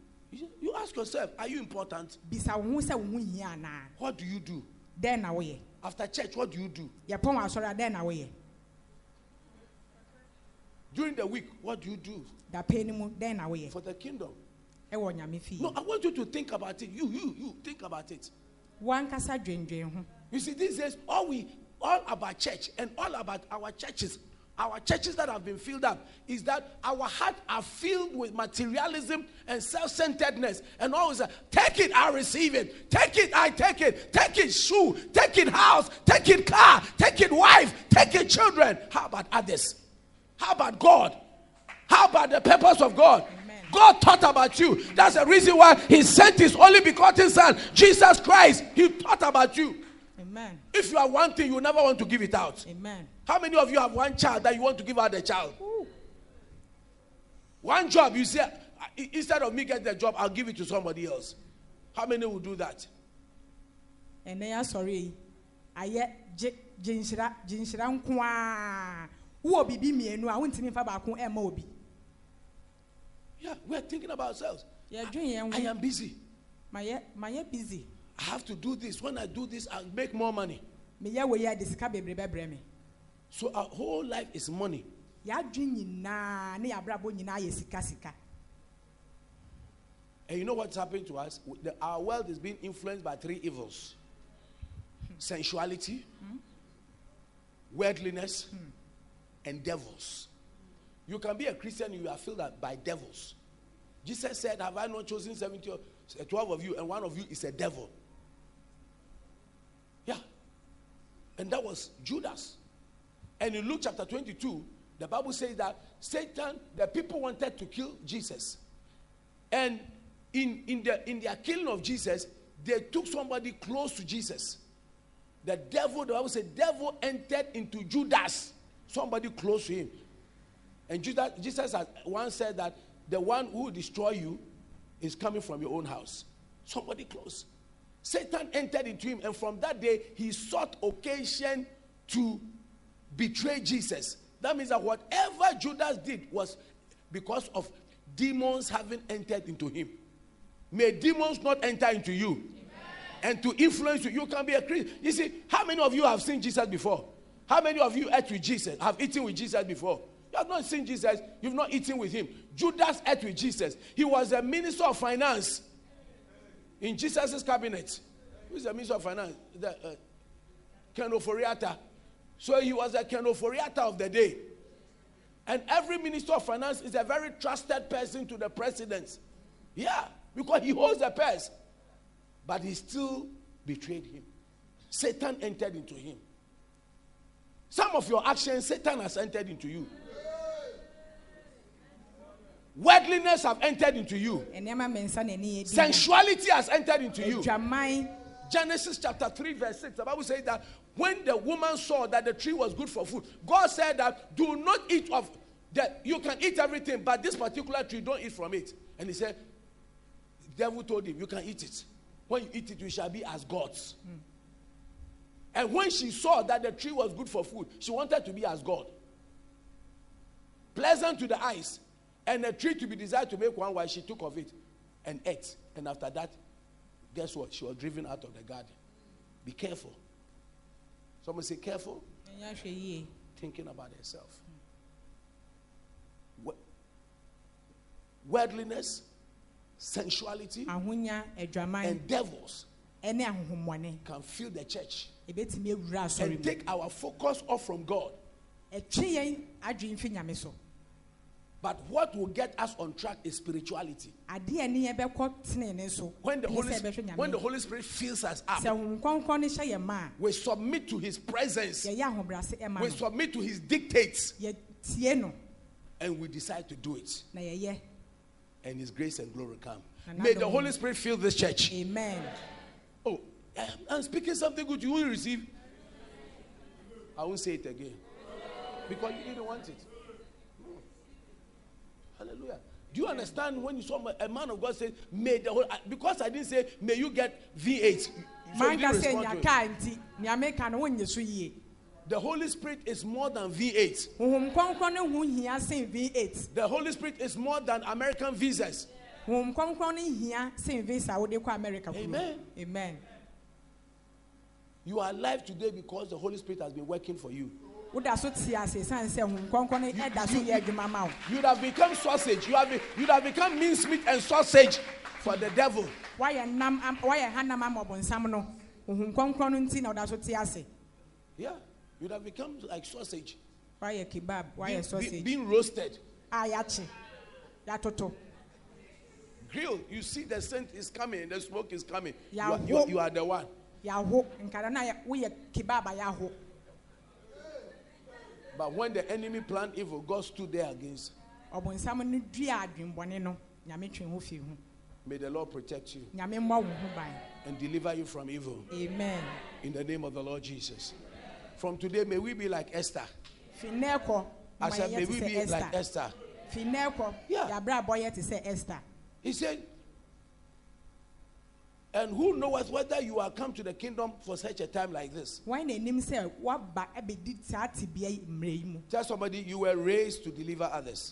You ask yourself, are you important? bisa wo ho sɛ wo ho hia anaa What do you do? After church, what do you do? yɛpɔn wɔ asɔre a dɛn na woyɛ During the week, what do you do dapɛ no mu dɛn na woyɛ for the kingdom? ɛwɔ nyame fie No, I want you to think about it. You, you, you, think about it. wankasa dwendwen ho You see, these days, all we, all about church and all about our churches, our churches that have been filled up, is that our hearts are filled with materialism and self-centeredness, and always uh, take it, I receive it. Take it, I take it. Take it, shoe. Take it, house. Take it, car. Take it, wife. Take it, children. How about others? How about God? How about the purpose of God? Amen. God thought about you. That's the reason why He sent His only begotten Son, Jesus Christ. He thought about you. amen If you have one thing, you never want to give it out. amen How many of you have one child that you want to give out the child? One job, you say, instead of me getting the job, I'll give it to somebody else. How many will do that? ɛnɛ yɛ asɔre yi ayɛ gye gye nhyira gye nhyira nko a wowɔ biribi mmienu a wontumi fa baako ɛmma obi Yeah, we're thinking about ourselves. yɛdwen yɛn I am busy. ma yɛ ma yɛ busy I have to do this. When I do this, I'll make more money. meyɛ wei a de sika bebree bɛbrɛ me So our whole life is money. yɛadwen nyinaa ne yɛabrabɔ nyinaa yɛ sika sika And you know what's happening to us? The, our world is being influenced by three evils hmm. sensuality, hmm. worldliness, hmm. And devils. You can be a Christian, you are filled by devils. Jesus said, Have I not chosen 70 or eh, 12 of you, and one of you is a devil? Yeah. And that was Judas. And in Luke chapter 22, the Bible says that Satan, the people wanted to kill Jesus. And in, in, the, in their killing of Jesus, they took somebody close to Jesus. The devil, the Bible says, devil entered into Judas, somebody close to him. And Jesus has once said that the one who will destroy you is coming from your own house. Somebody close. Satan entered into him, and from that day, he sought occasion to betray Jesus. That means that whatever Judas did was because of demons having entered into him. May demons not enter into you Amen. and to influence you. You can be a Christian. You see, how many of you have seen Jesus before? How many of you ate with Jesus, have eaten with Jesus before? You have not seen Jesus, you've not eaten with him. Judas ate with Jesus. He was a minister of finance in Jesus' cabinet. Who's the minister of finance? The uh, Ken Ofori-Atta. So he was a Ken Ofori-Atta of the day. And every minister of finance is a very trusted person to the president. Yeah, because he holds the purse. But he still betrayed him. Satan entered into him. Some of your actions, Satan has entered into you. Worldliness have entered into you. Sensuality has entered into you. Genesis chapter 3, verse 6. The Bible says that when the woman saw that the tree was good for food, God said that do not eat of that. You can eat everything, but this particular tree, don't eat from it. And he said, the devil told him, You can eat it. When you eat it, you shall be as gods. Mm. And when she saw that the tree was good for food, she wanted to be as God. Pleasant to the eyes, and a tree to be desired to make one wife, she took of it and ate. And after that, guess what? She was driven out of the garden. Be careful. Someone say, careful. Thinking about herself. Worldliness, sensuality, and devils can fill the church and take our focus off from God. But what will get us on track is spirituality. When the Holy, when the Holy Spirit fills us up, we submit to His presence, we submit to His dictates, and we decide to do it. And His grace and glory come. May the Holy Spirit fill this church. Amen. Oh, I'm speaking something good you will receive. I won't say it again because you didn't want it. Hallelujah. Do you understand when you saw a man of God say, May the whole, because I didn't say, May you get V8. So you the Holy Spirit is more than V8. The Holy Spirit is more than American visas. Amen. Amen. You are alive today because the Holy Spirit has been working for you. You'd have become sausage. You have, be, you'd have become mincemeat and sausage for the devil. Yeah, you'd have become like sausage. Why a kebab? Why a sausage? Being roasted. Ayachi. Yatoto. Grill. You see the scent is coming, the smoke is coming. You are, you, you are the one. Yaho. Nkadana we kebab yaho. But when the enemy planned evil, God stood there against. May the Lord protect you and deliver you from evil. Amen. In the name of the Lord Jesus. From today, may we be like Esther. I said, may we be like Esther. Yeah. He said, and who knows whether you are come to the kingdom for such a time like this? Tell somebody you were raised to deliver others.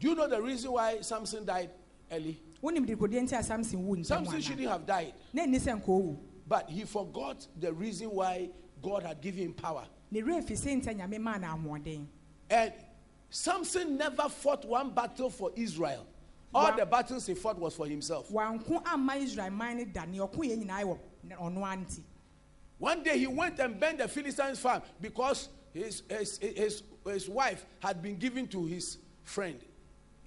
Do you know the reason why Samson died early? Samson shouldn't have died. But he forgot the reason why God had given him power. And Samson never fought one battle for Israel. All the battles he fought was for himself. One day he went and burned the Philistines' farm because his, his, his his wife had been given to his friend.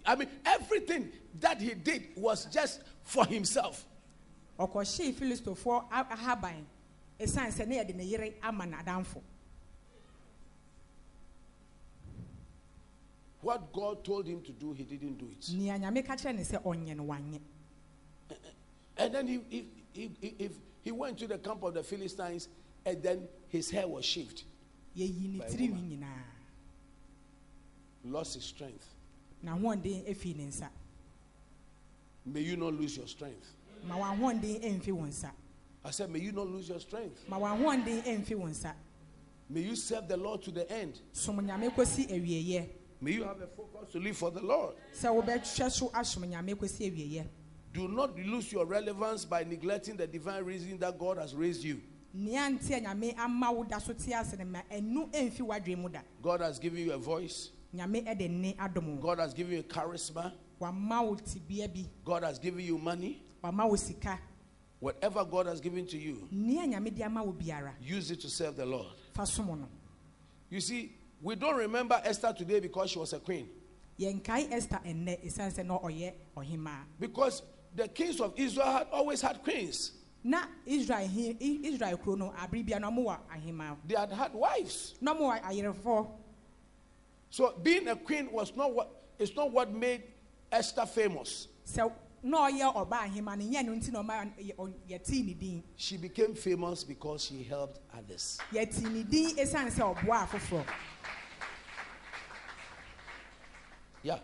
I mean, everything that he did was just for himself. ɔkɔhyee filistofoɔ a- ahaban ɛsiane sɛ ne yɛde ne yere ama n'adamfo What God told him to do, he didn't do it. nea nyame ka kyerɛ ne sɛ ɔnyɛ no wanyɛ And then he, he, he, went to the camp of the Philistines, and then his hair was shaved, yɛyi ne By a tirinwi woman. nyinaa lost his strength. n'ahoɔden efi ne nsa May you not lose your strength. ma w'ahoɔden emfi wɔn nsa I said, May you not lose your strength. ma w'ahoɔden emfi wɔn nsa May you serve the Lord to the end. som nyame kosi awieeɛ May you have a focus to live for the Lord. sɛ wobɛhwɛ so asom nyame kosi awieeɛ. Do not lose your relevance by neglecting the divine reason that God has raised you. nea nti a nyame ama wo da so te ase no ma ɛnu emfi w'adwene mu da. God has given you a voice, nyame ɛde nne adom wo. God has given you a charisma, wama wo tibea bi. God has given you money. wama wo sika. Whatever God has given to you, nea nyame de ama wo biara. use it to serve the Lord. fa som no. You see, we don't remember Esther today because she was a queen. yɛnkae esther ɛnnɛ ɛsiane sɛ na ɔyɛ ɔhemaa Because the kings of Israel had always had queens. na israel he israel kuro no bia na ɔmo wɔ ahemaa They had had wives. na ɔmo wɔ ayerefo So being a queen was not what it's not what made Esther famous. sɛ na ɔyɛ ɔba ahemaa no nyɛ no nti na ɔma yɛ- ne din She became famous because she helped others. yɛtee ne din ɛsiane sɛ ɔboa afoforɔ Yeah.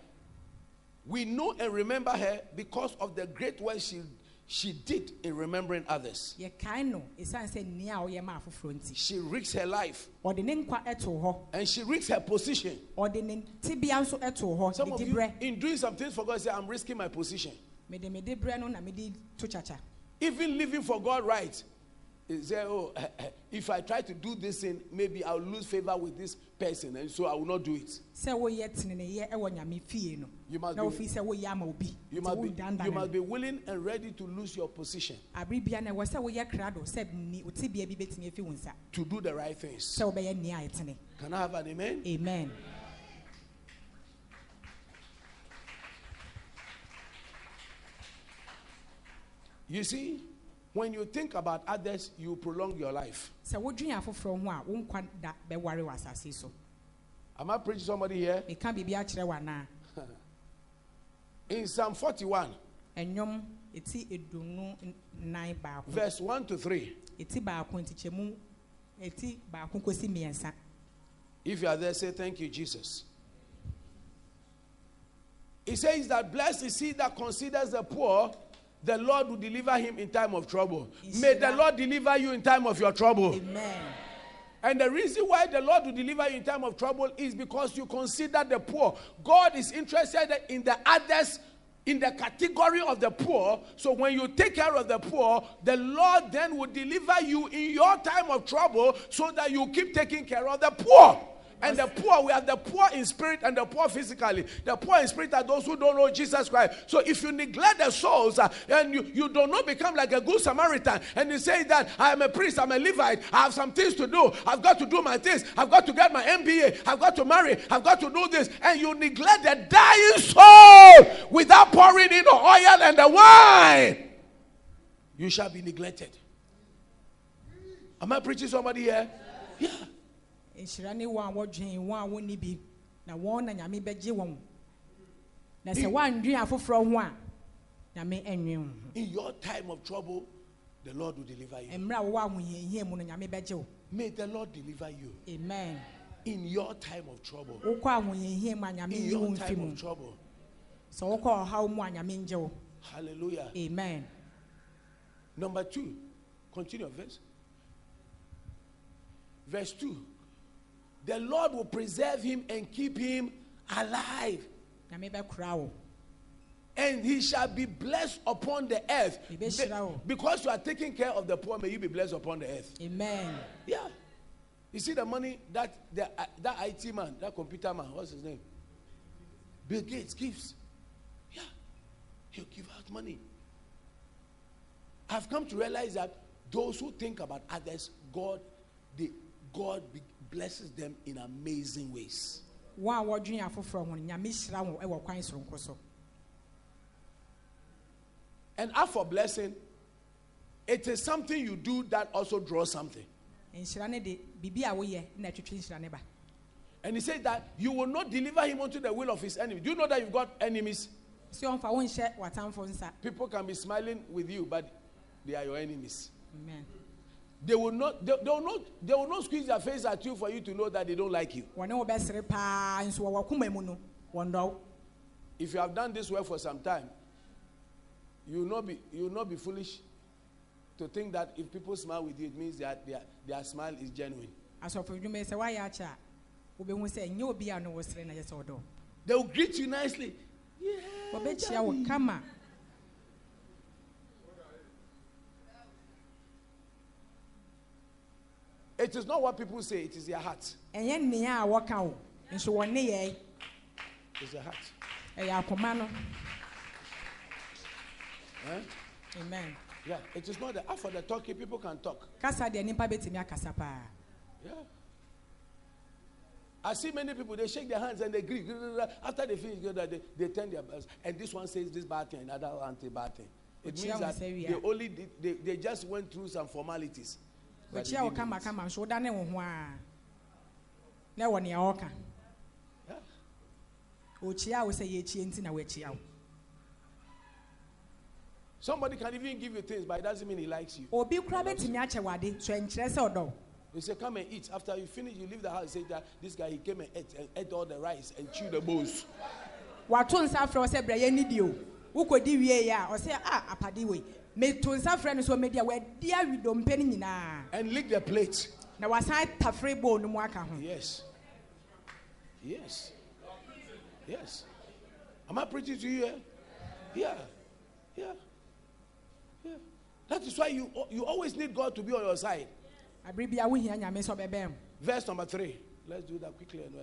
We know and remember her because of the great work she she did in remembering others. yɛkae no ɛsiane sɛ nea a ɔyɛ ma afoforɔ nti She risks her life ɔde ne nkwa ɛtoo hɔ and she risks her position. ɔde ne tibea nso ɛtoo hɔ Some of you, in doing some things for God, say, I'm risking my position. mede mede berɛ no na mede to kyakya Even living for God right. He say, Oh, if I try to do this thing, maybe I'll lose favor with this person, and so I will not do it. sɛ woyɛ teneneyɛ ɛwɔ nyame fie no. You must be- wofii sɛ woyɛ ama obi. You must be, you must be willing and ready to lose your position. Abere bia no ɛwɔ sɛ woyɛ krado sɛ ni wo tibea bi bɛtumi afi wo nsa. To do the right things. sɛ wobɛyɛ nea a ɛtene Can I have an amen? amen. You see, when you think about others, you prolong your life. sɛ wodwene afoforɔ ho a wo nkwa da bɛware wɔ asase so Am I preaching somebody here? meka biribi akyerɛ wo anaa In Psalm 41, ɛnwom ɛti eduonu nan baako verse 1 to 3. ɛti baako ntikyɛmu ɛti baako kɔsi mmiɛnsa If you are there, say, Thank you, Jesus. It says that blessed is he that considers the poor, the Lord will deliver him in time of trouble. May the Lord deliver you in time of your trouble. amen And the reason why the Lord will deliver you in time of trouble is because you consider the poor. God is interested in the others in the category of the poor. So when you take care of the poor, the Lord then will deliver you in your time of trouble so that you keep taking care of the poor. And the poor, we have the poor in spirit and the poor physically. The poor in spirit are those who don't know Jesus Christ. So if you neglect the souls uh, and you, you do not become like a good Samaritan and you say that I am a priest, I'm a Levite, I have some things to do, I've got to do my things, I've got to get my MBA, I've got to marry, I've got to do this, and you neglect the dying soul without pouring in the oil and the wine, you shall be neglected. Am I preaching somebody here? Yeah. Nhyira ne wɔn a wɔdwen wɔn a wɔnni bi na wɔn na nyame bɛgye wɔn na sɛ wɔandwen afoforɔ ho a nyame ɛnwen wo In your time of trouble, the Lord will deliver you. mmerɛ a wɔwɔ ahohiahia mu no nyame bɛgye wo May the Lord deliver you amen in your time of trouble. wokɔ ahohiahia mu a nyame In nyi wo your time of trouble. sɛ wokɔ ɔhaw mu a nyame ngye wo Hallelujah. amen Number two, continue verse. Verse two. The Lord will preserve him and keep him alive, nyame bɛkora wo and he shall be blessed upon the earth. Be. Because you are taking care of the poor, may you be blessed upon the earth. amen Yeah. You see the money that the, uh, that IT man, that computer man, what's his name? Bill Gates gives. Yeah. He'll give out money. I've come to realize that those who think about others, God, they, God be, blesses them in amazing ways. wɔn a wɔdwene afoforɔ ho no nyame hyira wɔn wɔ kwan soronko so And ask for blessing, it is something you do that also draws something. nhyira ne de biribi a woyɛ na atwitwe nhyira ne ba And he said that you will not deliver him unto the will of his enemy. Do you know that you've got enemies? sɛ ɔmfa wonhyɛ w'atamfo nsa People can be smiling with you, but they are your enemies. amen They will not, they, they will not, they will not squeeze their face at you for you to know that they don't like you. wɔne wo bɛsere paa nso wɔwɔ koma mu no wɔndɔw If you have done this work for some time, you will not be, you will not be foolish to think that if people smile with you, it means that their, their smile is genuine. asɔfo dwuma yi sɛ woayɛ akyɛ a wobɛhu sɛ ɛnyɛ obi a no wɔsere na yɛ sɛ ɔdɔ They will greet you nicely. Yeah wo kama It is not what people say, it is their heart. ɛnyɛ nnea a wɔka wo nso yɛ It's their heart. akoma no Eh? amen Yeah, it is not the after the talking, people can talk. kasa deɛ nipa akasa paa Yeah. I see many people, they shake their hands and they agree. After they finish, they, they turn their backs. And this one says this bad thing, another anti bad thing. It means that they only did, they, they just went through some formalities. Wɔkyia wo didn't kama mean it. kama nso wodane wo ho a na ɛwɔ nea ɔka Yeah. ɔkyia wo sɛ yɛkyie nti na wɔakyia wo Somebody can even give you things, but it doesn't mean he likes you. obi kora bɛtumi akyɛ wade so ɛnkyerɛ sɛ ɔdɔ wo They say, Come and eat. After you finish, you leave the house. Say that this guy, he came and ate, and ate all the rice and chewed the bowls. wato nsa wo sɛ brɛ yɛ nidi o wokɔdi wie a ɔsɛ a wei meto nsa frɛ no so mɛdi a wadi awidompɛ no nyinaa And lick the plate. na wasan tafere bowl no mu aka ho Yes. Yes. Yes. Am I preaching to you here? Yeah. Yeah. Yeah. That is why you you always need God to be on your side. abere bia wohia nyame sɛ ɔbɛbɛn mo Verse number three. Let's do that quickly. and, uh,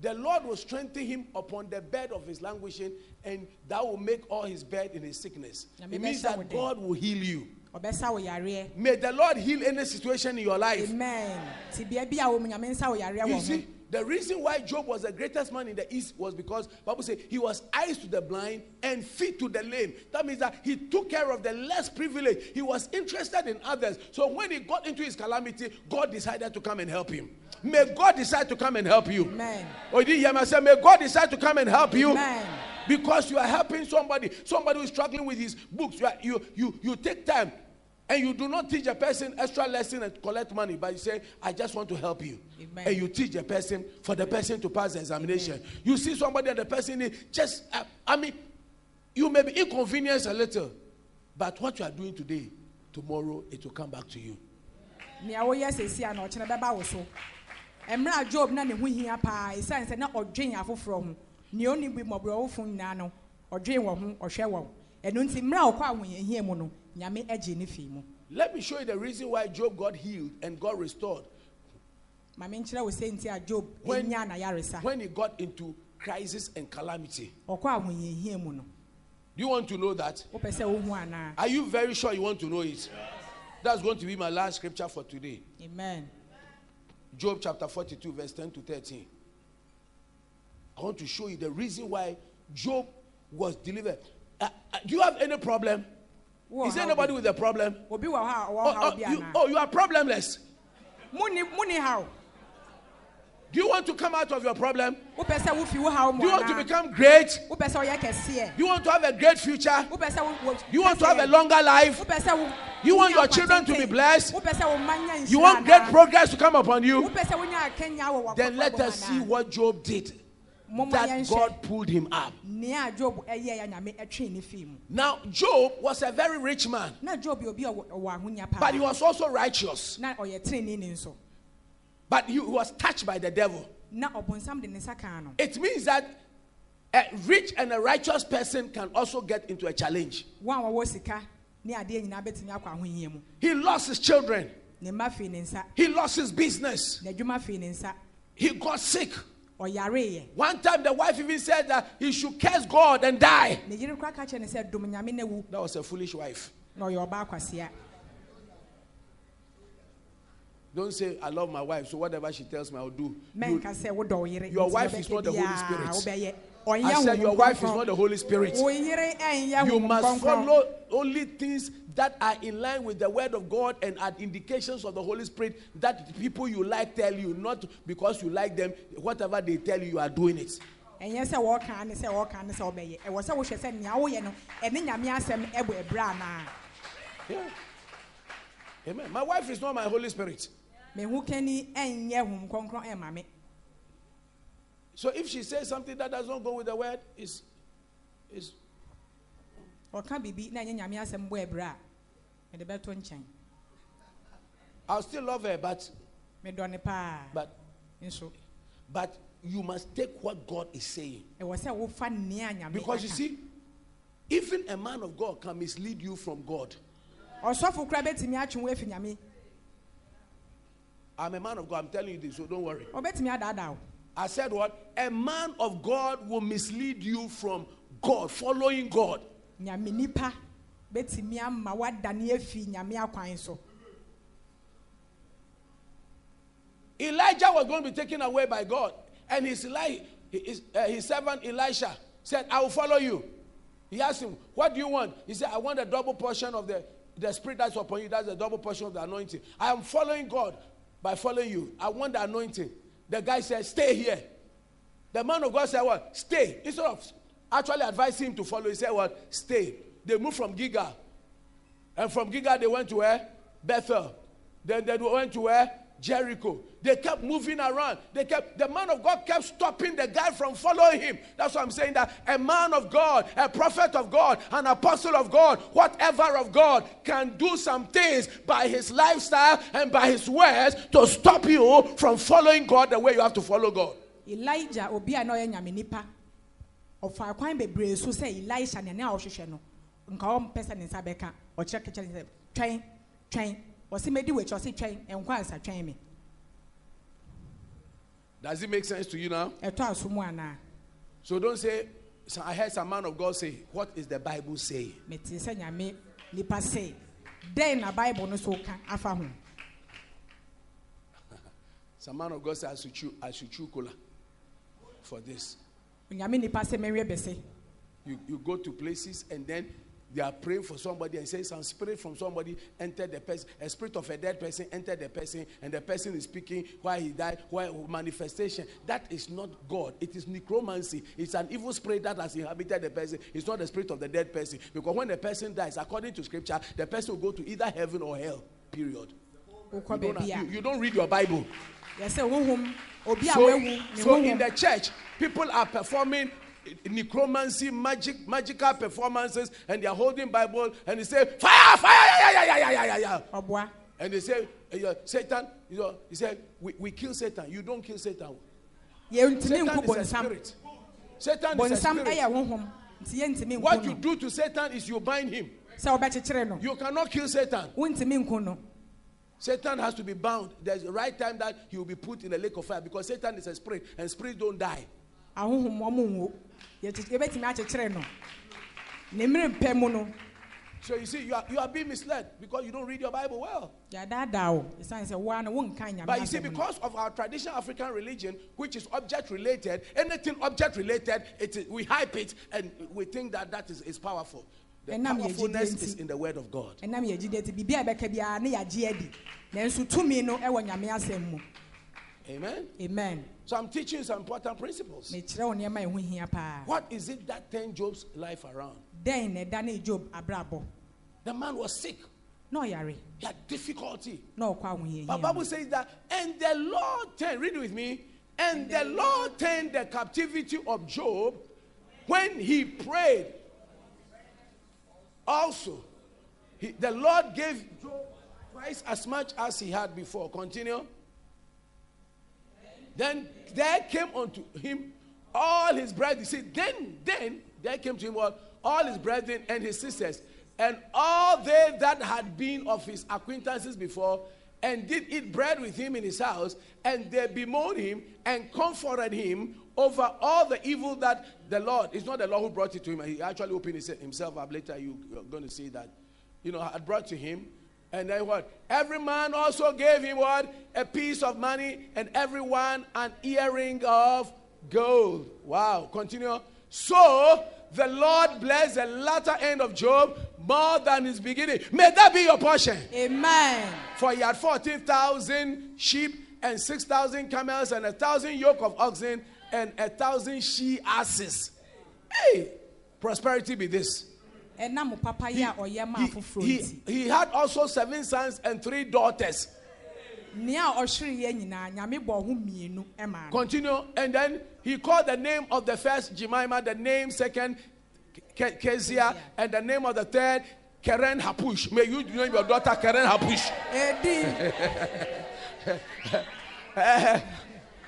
The Lord will strengthen him upon the bed of his languishing, and that will make all his bed in his sickness. It means that. God will heal you. ɔbɛsa wo yareɛ May the Lord heal any situation in your life. amen ti bea bi a wɔ mu nyame nsa wo yareɛ You see, the reason why Job was the greatest man in the East was because Bible says he was eyes to the blind and feet to the lame. That means that he took care of the less privileged. He was interested in others. So when he got into his calamity, God decided to come and help him. May God decide to come and help you. Amen. Oh, did you hear me? I said, May God decide to come and help you. Amen. Because you are helping somebody, somebody who is struggling with his books. You, are, you, you, you take time and you do not teach a person extra lesson and collect money, but you say, I just want to help you. Amen. And you teach a person for the person to pass the examination. You see somebody and the person is just, uh, I mean, you may be inconvenienced a little, but what you are doing today, tomorrow it will come back to you. Mmerɛ a job na ne ho hia paa ɛsiane sɛ na ɔdwen afoforɔ ho nea ɔni bi mmɔborɔwofo nyinaa no ɔdwen wɔ ho ɔhwɛ wɔ ɛno nti mmerɛ a ɔkɔ ahohiahia mu no nyame agye ne fii mu Let me show you the reason why Job got healed and got restored ma menkyerɛ wo sɛ nti a job When- ɛnya n'ayaresa when he got into crisis and calamity. ɔkɔ ahohiahia mu no Do you want to know that? wopɛ sɛ wohu anaa Are you very sure you want to know it? That's going to be my last scripture for today. amen Job chapter 42, verse 10 to 13. I want to show you the reason why Job was delivered. Uh, uh, do you have any problem? Is there anybody with a problem? obi wɔ hɔ a ɔwɔ Oh, oh, you, oh, you are problemless. Muni muni haw Do you want to come out of your problem? wopɛ sɛ wofi wo haw mu Do you want to become great? wopɛ sɛ ɔyɛ kɛseɛ Do you want to have a great future? wopɛ sɛ wo- wo- Do you want to have a longer life? wopɛ sɛ wo You want your children to be blessed? wopɛ sɛ wo mma nya You want great progress to come upon you? wopɛ sɛ wonya akanya wɔ Then let us see what Job did. That God pulled him up. nea job ɛyɛ ya nyame ɛtwe ne fii mu Now, Job was a very rich man, na job yɛ obi a ɔwɔ ɔwɔ ahonya paa but he was also righteous. na ɔyɛ tenenee ne nso But he was touched by the devil. na ɔbɔnsam de ne nsa kaa no It means that a rich and a righteous person can also get into a challenge. wɔn a wɔwɔ sika ne adeɛ nyinaa bɛtumi akɔ ahohia mu He lost his children, ne mma fii ne nsa he lost his business, n'adwuma fii ne nsa he got sick. One time, the wife even said that he should curse God and die. ne yere kora ka kyerɛ ne sɛ dom nyame na wu That was a foolish wife. na ɔyɛ ɔbaa kwasea Don't say I love my wife, so whatever she tells me, I'll do. You- mɛnka sɛ wodɔ wo yere your wife is not the Holy Spirit. I said your wife is not the Holy Spirit. wo yere ɛnyɛ You must follow only things that are in line with the word of God and are indications of the Holy Spirit that people you like tell you, not because you like them, whatever they tell you, you are doing it. ɛnyɛ sɛ wɔɔka ne sɛ wɔɔka ne sɛ wobɛyɛ ɛwɔ sɛ wohwɛ sɛ nea woyɛ no ɛne nyame asɛm ɛbɔ ɛberɛ anaa. Amen. My wife is not my Holy Spirit. Mehu kani ɛnyɛ Honhom Kronkron ɛma me. So if she says something that does not go with the word, is is ɔka biribi na ɛnyɛ nyame asɛm bɔ ɛberɛ a mede bɛto nkyɛn. I'll still love her, but medɔ ne paa but nso. but you must take what God is saying. ɛwɔ sɛ wofa nea nyame Because you see, even a man of God can mislead you from God. ɔsɔfo kora bɛtumi atwe wo afi nyame I'm a man of God, I'm telling you this, so don't worry. ɔbɛtumi adaadaa wo I said what? A man of God will mislead you from God, following God. nyame nipa bɛtumi ama woadane afi nyame akwan so Elijah was going to be taken away by God, and his, Eli- his, uh, his servant Elisha said, I will follow you. He asked him, What do you want? He said, I want a double portion of the, the spirit that's upon you. That's a double portion of the anointing. I am following God by following you. I want the anointing. The guy said, Stay here. The man of God said, What? Stay. Instead of actually advising him to follow, he said, What? Stay. They moved from Gilgal. And from Gilgal, they went to where? Bethel. Then they went to where? Jericho. They kept moving around. They kept the man of God kept stopping the guy from following him. That's why I'm saying that a man of God, a prophet of God, an apostle of God, whatever of God can do some things by his lifestyle and by his words to stop you from following God the way you have to follow God. Elijah obi a na ɔyɛ nyame nipa ɔfa kwan bebree so sɛ elisha nea nea ɔhwehwɛ no nka ɔmpɛ sɛ ne nsa bɛka ɔkyerɛ kɛkyɛ ne twɛn twɛn ɔsi medi wɔ akyi ɔsi twɛn ansa twɛn mi Does it make sense to you now? ɛtɔ anaa So don't say, "So I heard some man of God say, What is the Bible saying? mete sɛ nyame nipa se dɛn na bible no so ka afa ho Some man of God said, I should chew, I should chew cola for this. nyame nipa sɛ mɛwie bɛsɛ You, you go to places and then they are praying for somebody and say some spirit from somebody entered the person, a spirit of a dead person entered the person, and the person is speaking why he died, why manifestation. That is not God. It is necromancy. It's an evil spirit that has inhabited the person. It's not the spirit of the dead person. Because when the person dies, according to scripture, the person will go to either heaven or hell. Period. You don't, you, you don't read your Bible. yɛsɛ honhom obi a So, so in the church, people are performing necromancy, magic, magical performances, and they are holding Bible and they say, fire, fire, yeah, yeah, yeah, yeah, yeah, yeah, yeah. And they say, eh, yeah, Satan, you know, he said, we, we kill Satan. You don't kill Satan. yɛntumi Satan is a spirit. Satan is a spirit. ɛyɛ honhom nti yɛntumi What you do to Satan is you bind him. sɛ wobɛkyekyere no You cannot kill Satan. wontumi nko no Satan has to be bound. There's a right time that he will be put in a lake of fire because Satan is a spirit and spirits don't die. Ahohom ɔmo nwo Yɛkye- yɛbɛtumi akyekyere no ne mpɛ mu no So you see, you are, you are being misled because you don't read your Bible well. yɛadaadaa wo ɛsiane sɛ woa no wonka nyame But you see, because of our traditional African religion, which is object related, anything object related, it is, we hype it and we think that that is, is powerful. The And nam yɛ powerfulness is in the word of God. Amen. amen So I'm teaching some important principles. mekyerɛ wo nneɛma a ɛho hia paa What is it that turned Job's life around? ɛda eh, ne job The man was sick. No yari. He had difficulty. ahohiahia But. Bible says that, and the Lord turned, read with me, and the Lord turned the captivity of Job when he prayed. Also, he, the Lord gave Job twice as much as he had before. Continue. Then there came unto him all his brethren. See, then, then there came to him what? All his brethren and his sisters, and all they that had been of his acquaintances before, and did eat bread with him in his house, and they bemoaned him and comforted him over all the evil that the Lord, it's not the Lord who brought it to him, he actually opened himself up later. You, you're going to see that, you know, had brought to him. And then what? Every man also gave him what? A piece of money, and everyone an earring of gold. Wow. Continue. So the Lord blessed the latter end of Job more than his beginning. May that be your portion. amen For he had 14,000 sheep and 6,000 camels and a thousand yoke of oxen and a thousand she asses. Hey, prosperity be this. Ɛna mo papa yi a ɔyɛ ma He, he, he had also seven sons and three daughters. nea ɔhwereyɛ nyinaa nyame bɔ ho mmienu ɛma no Continue. And then he called the name of the first Jemima, the name second Ke- Kezia, and the name of the third Karen Hapush. May you name your daughter Keren Hapush.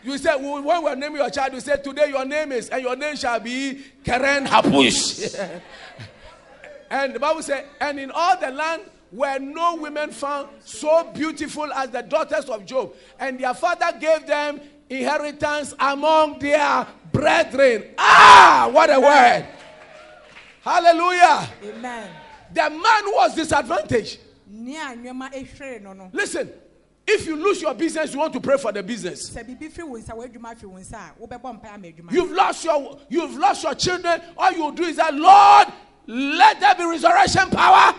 You said when we're naming your child, you said today your name is, and your name shall be Karen Hapush. and the Bible said, and in all the land were no women found so beautiful as the daughters of Job, and their father gave them inheritance among their brethren. Ah, what a word! Hallelujah. amen The man was disadvantaged. nea no no Listen, if you lose your business, you want to pray for the business. sɛ biribi firi wo nsa w'adwuma firi wo nsa a wobɛbɔ mpae ama adwuma You've lost your you've lost your children. All you do is that, Lord, let there be resurrection power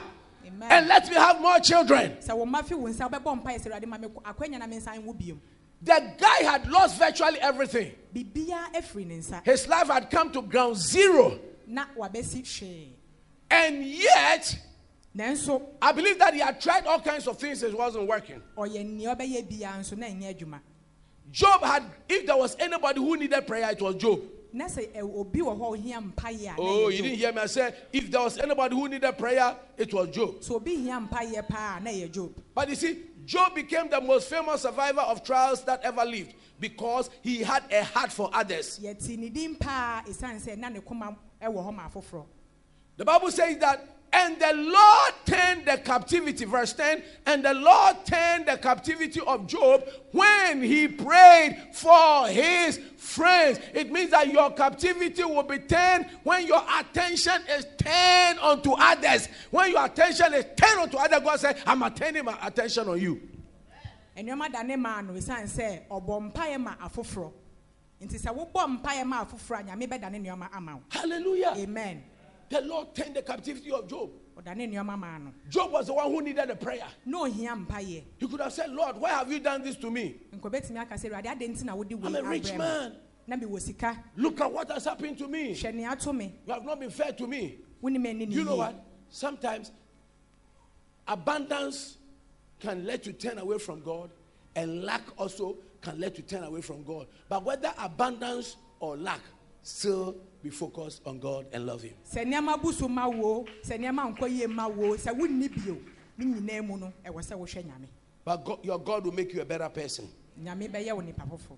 and let me have more children. sɛ wo mma firi wo nsa wobɛbɔ mpae sɛ awurade ma me akwanya na me nsa nwo biom The guy had lost virtually everything. biribiara afiri ne nsa His life had come to ground zero. na wabɛsi hwee And yet, I believe that he had tried all kinds of things, it wasn't working. ɔyɛ nea ɔbɛyɛ biara nso na ɛnyɛ adwuma Job had, if there was anybody who needed prayer, it was Job. Na sɛ ɛ- obi wɔ hɔ a ohia mpaeɛ a na Oh, you didn't hear me. I said, if there was anybody who needed prayer, it was Job. so obi hia mpaeɛ paa a na ɛyɛ job But you see, Job became the most famous survivor of trials that ever lived because he had a heart for others. yɛte ne din paa ɛsiane sɛ na ne koma ɛwɔ hɔ ma afoforɔ The Bible says that, and the Lord turned the captivity, verse 10, and the Lord turned the captivity of Job when he prayed for his friends. It means that your captivity will be turned when your attention is turned onto others. When your attention is turned onto others, God said, I'm turning my attention on you. nneɛma da ne maa no ɛsiane sɛ ɔbɔ mpaeɛ ma afoforɔ nti sɛ wobɔ mpaeɛ ma afoforɔ a nyame bɛda ne nneɛma ama wo Hallelujah. amen The Lord turned the captivity of Job. ɔda ne nneɛma maa no Job was the one who needed a prayer. ohia mpaeɛ He could have said, Lord, why have you done this to me? nkɔbɛtumi aka sɛ awurade adɛn nti na wode wei I'm a rich man. na mewɔ sika Look at what has happened to me. hwɛ nea ato me You have not been fair to me. wonim ani ne You know what? Sometimes abundance can let you turn away from God, and lack also can let you turn away from God. But whether abundance or lack, still be focused on God and love Him. sɛ nneɛma bu so ma wo sɛ nneɛma nkɔ yie ma wo sɛ wonni bio ne nyinaa mu no ɛwɔ sɛ wohwɛ nyame But God, your God will make you a better person. nyame bɛyɛ wo nipa foforɔ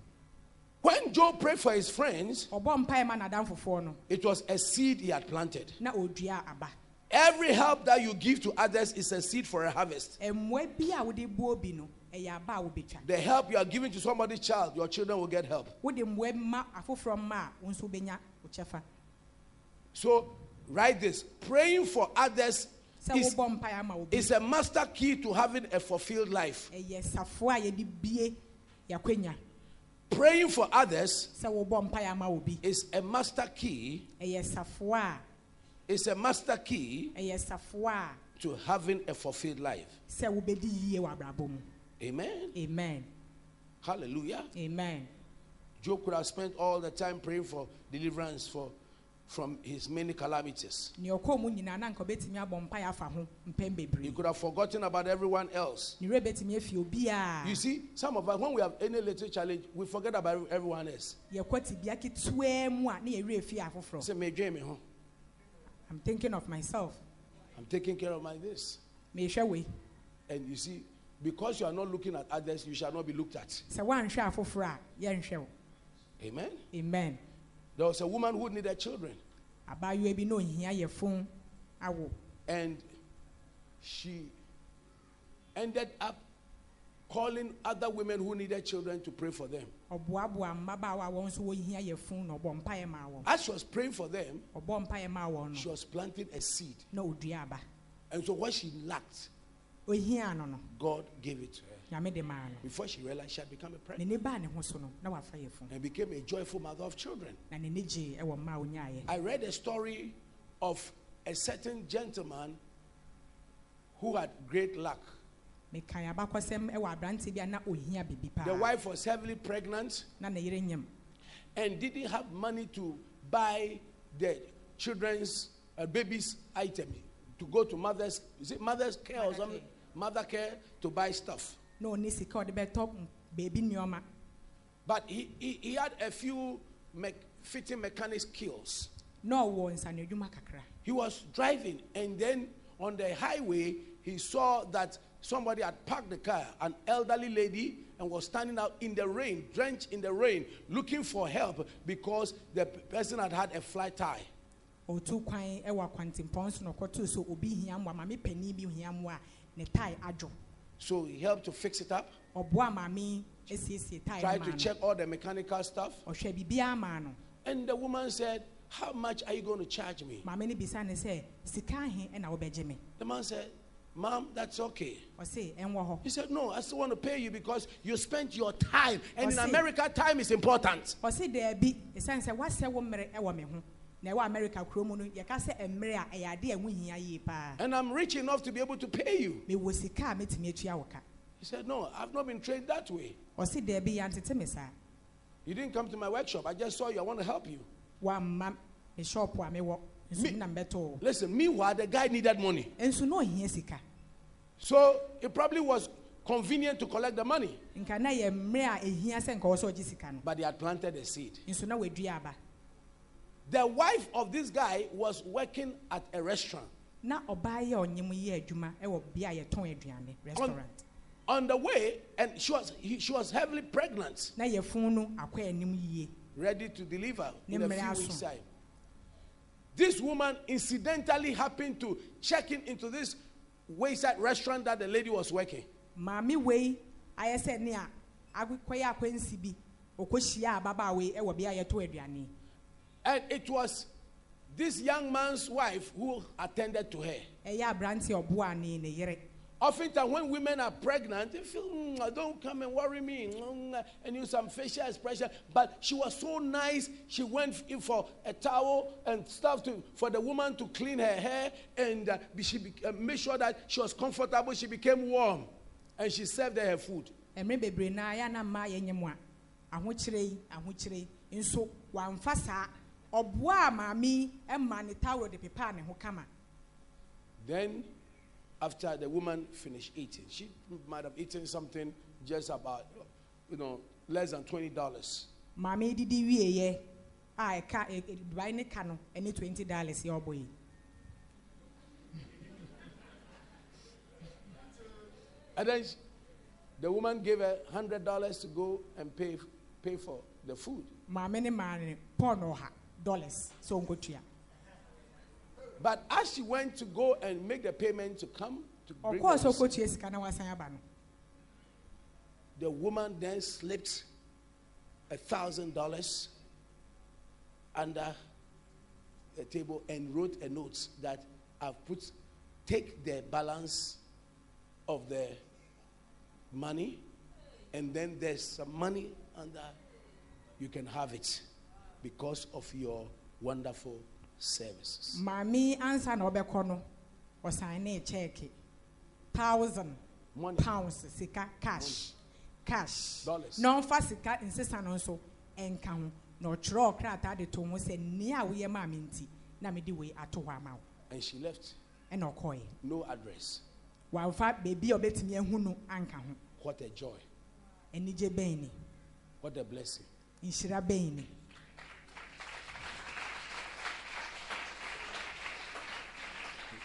When Job prayed for his friends, ɔbɔ mpaeɛ ma nadamfofoɔ no it was a seed he had planted. na ɔdua aba Every help that you give to others is a seed for a harvest. mmoa bi a wode buo bi no ɛyɛ aba a wobɛtwa The help you are giving to somebody's child, your children will get help. wode mmoa ma afoforɔ ma a wo nso wobɛnya wo kyɛfa. So, write this. Praying for others is, wobɔ mpaeɛ ama obi is a master key to having a fulfilled life. ɛyɛ safoa a yɛde bie yɛakwanya Praying for others sɛ wobɔ mpaeɛ ama obi is a master key, is a master key a ɛyɛ safoa a to having a fulfilled life. Sɛ wobɛdi yie wɔ abrabɔ mu Amen. amen Hallelujah. amen Job could have spent all the time praying for deliverance for, from his many calamities. nea ɔkɔɔ mu nyinaa na nka ɔbɛtumi abɔ mpaeɛ afa ho mpɛn He could have forgotten about everyone else. ne werɛ bɛtumi afi obiaa You see, some of us, when we have any little challenge, we forget about everyone else. yɛkɔ tibea ketewaa mu a ne yɛwerɛ fi afoforɔ Say, "Me dream, me, huh? i'm thinking of myself I'm taking care of my this. And you see, because you are not looking at others, you shall not be looked at. sɛ woanhwɛ afoforɔ a yɛnhwɛ wo Amen. amen There was a woman who needed children, abaayewa bi na ohia yɛfo awo and she ended up calling other women who needed children to pray for them. ɔboaboa mmabaawa a wɔn nso wɔhia yɛfo na ɔbɔ mpaeɛ maa wɔn As she was praying for them, ɔbɔ mpaeɛ maa wɔn she was planting a seed. na ɔdua aba And so what she lacked, ohia no no God gave it to her. nyame de maa no Before she realized she had become a pregnant ne baa ne ho so no na wafa yɛ funu and became a joyful mother of children. na n'ani gye ɛwɔ mmaa a onyaayɛ I read a story of a certain gentleman who had great luck. mekan abakɔsɛm ɛwɔ aberante bi a na ohia bibi paa The wife was heavily pregnant na ne yere nyam and didn't have money to buy the children's uh, baby's item to go to mother's is it mother's care or something. Mother care to buy stuff. No, ɔne sika a ɔde bɛtɔ mm, beebi but he, he, he had a few me- fitting mechanic skills. Ɔwɔ nsanadwuma kakra he was driving and then on the highway he saw that somebody had parked the car an elderly lady and was standing out in the rain drenched in the rain looking for help because the person had had a flat tire. Ɔtu kwan ɛwɔ akwantempɔn so na ɔkɔtoo so obi hia mmoa maame panin bi hia mmoa ne adwo. So he helped to fix it up. Ɔboa maame esiesie no tried to check all the mechanical stuff. Maa no. And the woman said how much are you going to charge me? No bisa ne sɛ sika ahe ɛna wobɛgye me? The man said Mom, that's okay. Ɔse ɛnwɔ hɔ. He said no i still want to pay you because you spent your time. And in america time is important ɔse daabi ɛsiane sɛ woasɛ wo mmerɛ ɛwɔ me ho na ɛwɔ amerika kuro no yɛka sɛ mmerɛ a ɛyɛ ade a ɛho hia yie paa. And i'm rich enough to be able to pay you. Mewɔ sika a mɛtumi atua wo ka. He said no i've not been trained that way. Ɔse daabi yɛantete me saa. You didn't come to my workshop. I just saw you. I want to help you. Wamma me shop a mewɔ. Me- me na mbɛtɔ wo. Listen meanwhile the guy needed money. Nso na ɔhia sika. So it probably was convenient to collect the money. Nka na yɛ mmerɛ a ɛhia sɛ nka wɔ sɛ ɔgye sika no. But he had planted a seed. Nso na wadua aba the wife of this guy was working at a restaurant. Na ɔbaa yi a ɔnyem yɛ adwuma ɛwɔ bea yɛtɔn aduane restaurant. on the way and she was he, she was heavily pregnant. Na no akɔ anim yie ready to deliver in a few weeks time. This woman incidentally happened to check in into this wayside restaurant that the lady was working. Maame wei ayɛ sɛ ne a akɔyɛ akwansi bi ɔkɔhyia ababaawa yi ɛwɔ bea a yɛtɔ aduane and it was this young man's wife who attended to her ɛyɛ aberante a ɔboa ne ne yere Oftentimes, when women are pregnant, they feel, "Mm, don't come and worry me, mm, and use some facial expression. But she was so nice. She went in for a towel and stuff to, for the woman to clean her hair and uh, she be, uh, made sure that she was comfortable. She became warm, and she served her food. mmerɛ bebree na ayɛ na mmaa yɛ nyɛ mu a ahokyere yi ahokyere yi nso wamfa saa ɔboa maame ɛma ne tawuro de pepa ne ho kama Then, after the woman finished eating, she might have eaten something just about, you know, less than twenty dollars. maame didi wieɛ a ɛka aduane ne ka no ɛne twenty dollars yɛ ɔbɔ yi And then she- the woman gave her hundred dollars to go and pay pay for the food. maame ne maa ne pɔn ɔha dollars. Sɛ ɔnkotua But as she went to go and make the payment to come to bring the sɛ ɔkɔtua sika na wasan aba no the woman then slipped a thousand dollars under the table and wrote a note that I've put take the balance of the money and then there's some money under you can have it because of your wonderful services. maame yi ansa na ɔbɛkɔ no ɔsan ne kyɛɛke thousand pounds sika cash. Cash. Dollars. na ɔmfa sika nsesa no nso ɛnka ho. Na ɔtwerɛ krataa de to ho sɛ nea a woyɛ maa nti. Na mede wei ato hɔ ama wo And she left. ɛna ɔkɔɔɛ No address. wamfa beebi a ɔbɛtumi ahu no anka ho. What a joy. anigye bɛn ni What a blessing. nhyira bɛn ni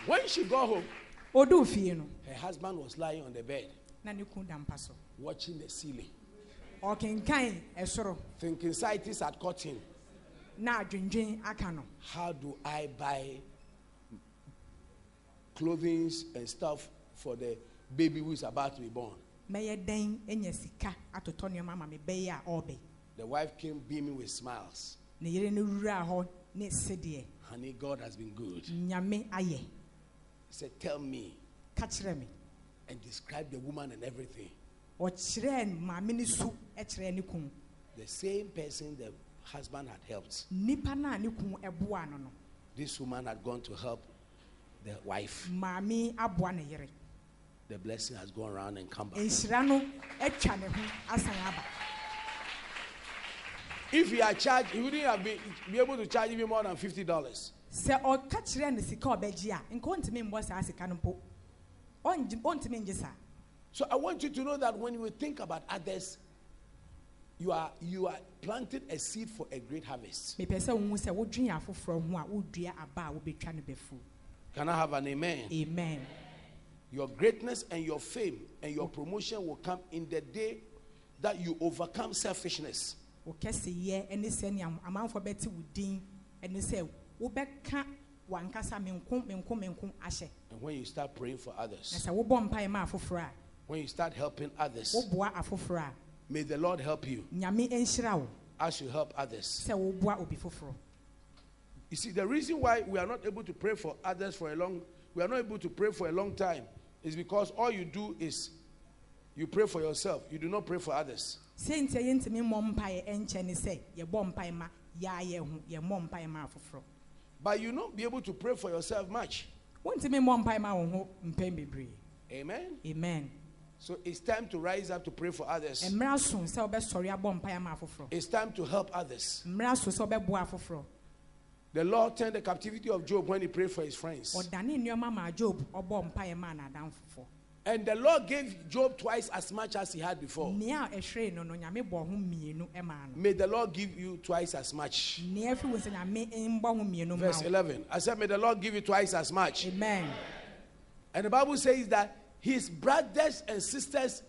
When she got home, no her husband was lying on the bed, na ne kun da mpa so watching the ceiling, ɔkenkan ɛsoro thinking scientists had caught him. na adwendwen aka no How do I buy clothing and stuff for the baby who is about to be born? mɛyɛ dɛn anya sika atotɔ nneɛma ama me bɛyɛ a ɔrebɛ The wife came beaming with smiles. ne yere no wura hɔ ne sedeɛ Honey, God has been good. Nyame ayɛ said, Tell me, me and describe the woman and everything. ɔkyerɛɛ maame ne su kyerɛɛ ne kun The same person the husband had helped. nipa no a ne kun ɛboa no no This woman had gone to help the wife. maame aboa ne yere The blessing has gone around and come back. nhyira no atwa ne ho asan aba If he had charged, he wouldn't have been be able to charge even more than fifty dollars. Sɛ ɔka kyerɛ no sika ɔbɛgye a nka ɔntumi mbɔ saa sika no mpo ɔntumi ngye saa So I want you to know that when you think about others, you are you are planting a seed for a great harvest. mepɛ sɛ wohu sɛ wodwene afoforɔ ho a wodua aba a wobɛtwa no bɛfu Can I have an amen? amen Your greatness and your fame and your promotion will come in the day that you overcome selfishness. kɛseyɛ ne sɛnea amanfoɔ bɛte wo din ne sɛ wobɛka wankasa menko menko menko ahyɛ And when you start praying for na others, sɛ wobɔ mpae ma afoforɔ a when you start helping others, woboa afoforɔ a may the Lord help you nyame nhyira wo as you help others. sɛ woboa obi foforɔ You see, the reason why we are not able to pray for others for a long, we are not able to pray for a long time, is because all you do is you pray for yourself. You do not pray for others. sɛntia yɛntumi mmɔ mpaeɛ nkyɛ ne sɛ yɛbɔ mpae ma yɛa yɛ ho yɛmmɔ ma afoforɔ But you not be able to pray for yourself much. wontumi mmɔ mpae ma wo ho mpɛn bebree Amen. amen So it's time to rise up to pray for others. mmerɛ so sɛ wobɛsɔre abɔ mpae ma afoforɔ It's time to help others. mmerɛ so sɛ wobɛboa afoforɔ The Lord turned the captivity of Job when he prayed for his friends. Ɔdane nneɔma ma job ɔbɔ mpaeɛ ma n'adamfofoɔ And the Lord gave Job twice as much as he had before. nea a ɛhwere no no nyame bɔ ho mmienu maa no May the Lord give you twice as much. nea afi wo sɛ nyame mbɔ ho mmienu ma Verse 11. I said, May the Lord give you twice as much. amen And the Bible says that his brothers and sisters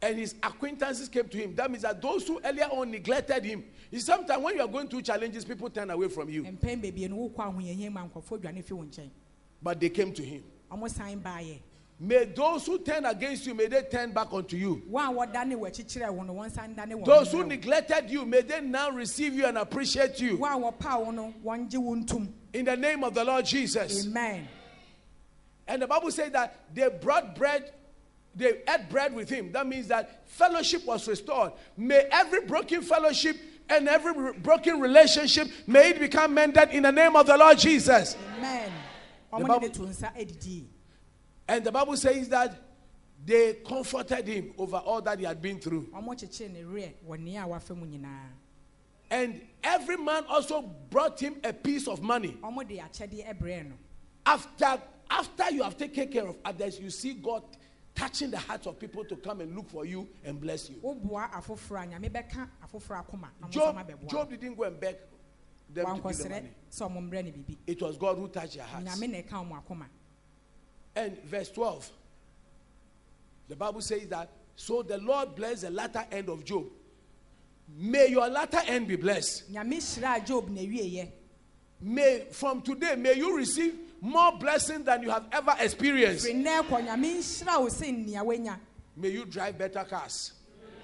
and his acquaintances came to him. That means that those who earlier on neglected him. Sometimes when you are going through challenges, people turn away from you. mpɛn bebree no wokɔ ahoyɛhia ma nkɔfoɔ dwane fi wo nkyɛn But they came to him. Ɔmo san baayɛ May those who turn against you, may they turn back unto you. wɔn a wɔdane w'akyi kyerɛ wo no wɔn san dane wɔn Those who neglected you, may they now receive you and appreciate you. wɔn a wɔpa wo no wɔn gye wo ntom In the name of the Lord Jesus. amen And the Bible says that they brought bread, they ate bread with him. That means that fellowship was restored. May every broken fellowship and every re- broken relationship, may it become mended in the name of the Lord Jesus. amen The Bible- And the Bible says that they comforted him over all that he had been through. And every man also brought him a piece of money. After, after you have taken care of others, you see God touching the hearts of people to come and look for you and bless you. Job, Job didn't go and beg them to give the money. It was God who touched their hearts. Nyame na ɛka ɔmo akoma And verse 12, the Bible says that, so the Lord blessed the latter end of Job. May your latter end be blessed. nyame hyiraa job na awieɛ May, from today, may you receive more blessing than you have ever experienced. firi nnɛ kɔ nyame nhyira wo sɛ nnea woanya. May you drive better cars,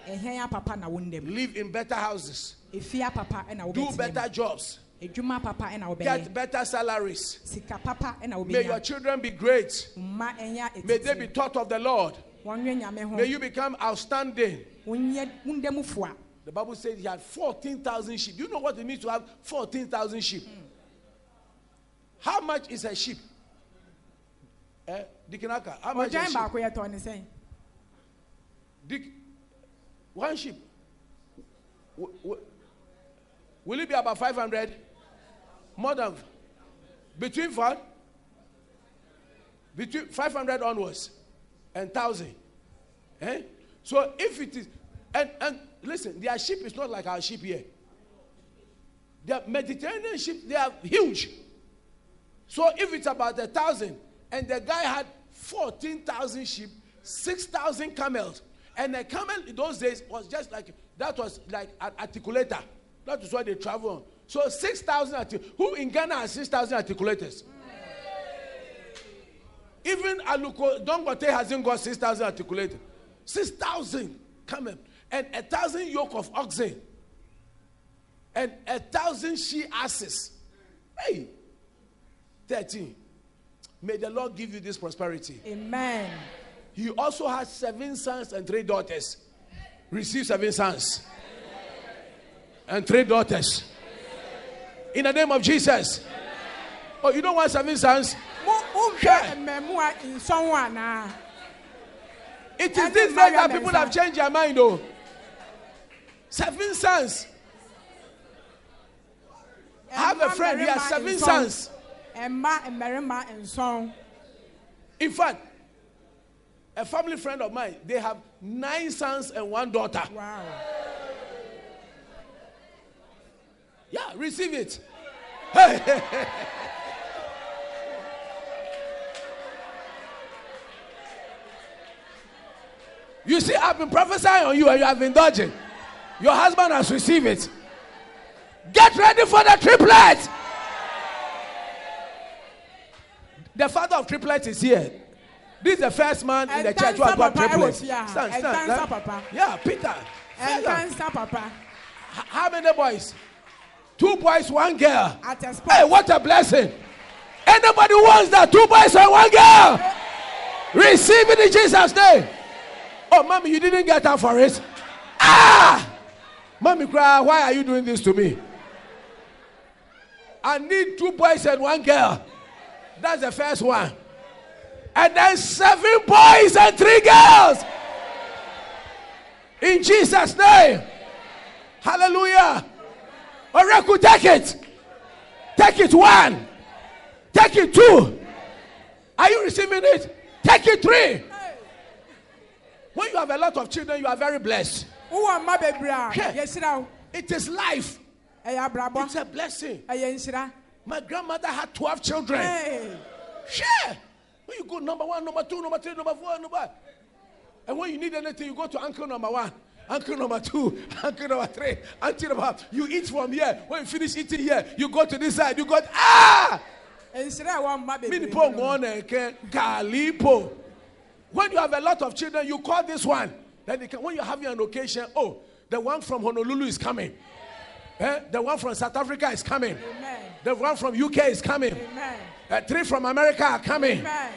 ɛhɛn apapa na wo ndam live in better houses, efi apapa ɛna do better jobs, edwuma papa ɛna get better salaries. sika papa ɛna May your children be great. May they be taught of the Lord. wɔnwe nyame ho May you become outstanding. wonyɛ wondam foa The Bible says he had 14,000 sheep. Do you know what it means to have 14,000 sheep? How much is a sheep? Eh, Dikinaka, how much is a sheep? baako yɛtɔ ne sɛn Dik, one sheep. W- w- will it be about 500? More than. Between what? Between 500 onwards and 1,000. Eh? So if it is, and, and listen, their sheep is not like our sheep here. Their Mediterranean sheep, they are huge. So if it's about a thousand, and the guy had 14,000 sheep, 6,000 camels, and a camel in those days was just like, that was like an articulator. That is why they travel on. So 6,000, artic- who in Ghana has 6,000 articulators? Even Aliko Dangote hasn't got 6,000 articulated. 6,000 camel and a thousand yoke of oxen and a thousand she asses. Hey, 13. May the Lord give you this prosperity. amen he also has seven sons and three daughters. Receive seven sons and three daughters. In the name of Jesus. Oh, you don't want seven sons? mo wohwɛ mmɛmoa nsɔn wo anaa It is this the that people have changed their mind, though. Seven sons. I have a friend, he has seven sons. ɛmma mmarima nsɔn In fact, a family friend of mine, they have nine sons and one daughter. wow Yeah, receive it. you see, I've been prophesying on you and you have been dodging. Your husband has received it. Get ready for the triplet. The father of triplets is here. This is the first man in the church who has got triplets. ɛwɔ fie a, Stand, stand. Yeah, Peter. Stand up. papa H- How many boys? Two boys, one girl. at a Hey, what a blessing. Anybody wants that? Two boys and one girl. Receive it in Jesus' name. Oh, mommy, you didn't get up for it. Ah! Mommy, cry. Why are you doing this to me? I need two boys and one girl. That's the first one. And then seven boys and three girls. In Jesus' name. Hallelujah. Oracle, take it. Take it one. Take it two. Are you receiving it? Take it three. When you have a lot of children, you are very blessed. wowɔ mma bebree a Hwɛ. yɛhyira wo It is life. It's a blessing. My grandmother had 12 children. Hey. Share. When you go number one, number two, number three, number four, number. And when you need anything, you go to uncle number one, uncle number two, uncle number three, uncle number. You eat from here. When you finish eating here, you go to this side. You go ah. nhyira a ɛwɔ mma Mini bebree po no. ngone ke galipo. When you have a lot of children, you call this one. Then can, when you're having an occasion, oh, the one from Honolulu is coming. Eh? The one from South Africa is coming. Amen. The one from UK is coming. Amen. Uh, three from America are coming. Amen.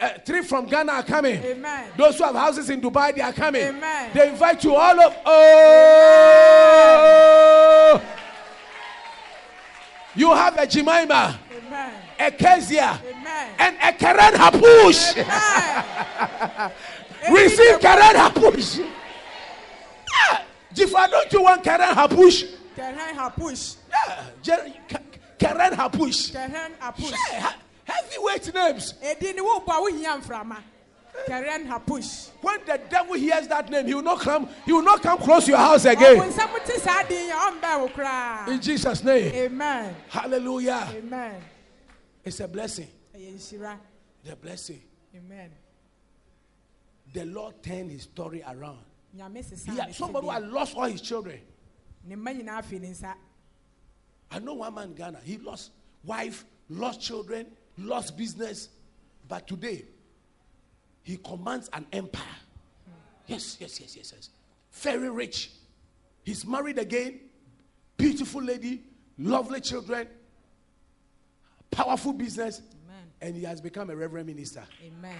Uh, three from Ghana are coming. Amen. Those who have houses in Dubai, they are coming. Amen. They invite you all of. Oh! You have a Jemima, Amen. a Kezia, Amen. and a Keren Hapush. Receive Keren Hapush. Ah, Jifa, don't you want Keren Hapush? Kɛhɛn hapush. Yeah, Keren Hapush. Kɛhɛn hapush. Yeah, heavyweight names. Edi ni wo bɔ a wohia mframa. Kɛhɛn hapush. When the devil hears that name, he will not come. He will not come close to your house again. Eh, Ɔbɔnsɛm ti saa din yɛ ɔmbɛn wo koraa. In Jesus' name, Amen. Hallelujah. Amen. It's a blessing. Eh, the blessing. Amen. The Lord turned his story around. Nyame sisa He ne had, somebody who had lost all his children. Ne mma nyinaa fi ne nsa. I know one man in Ghana. He lost wife, lost children, lost business, but today he commands an empire. Yes, yes, yes, yes, yes. Very rich. He's married again. Beautiful lady, lovely children, powerful business, Amen. and he has become a reverend minister. Amen.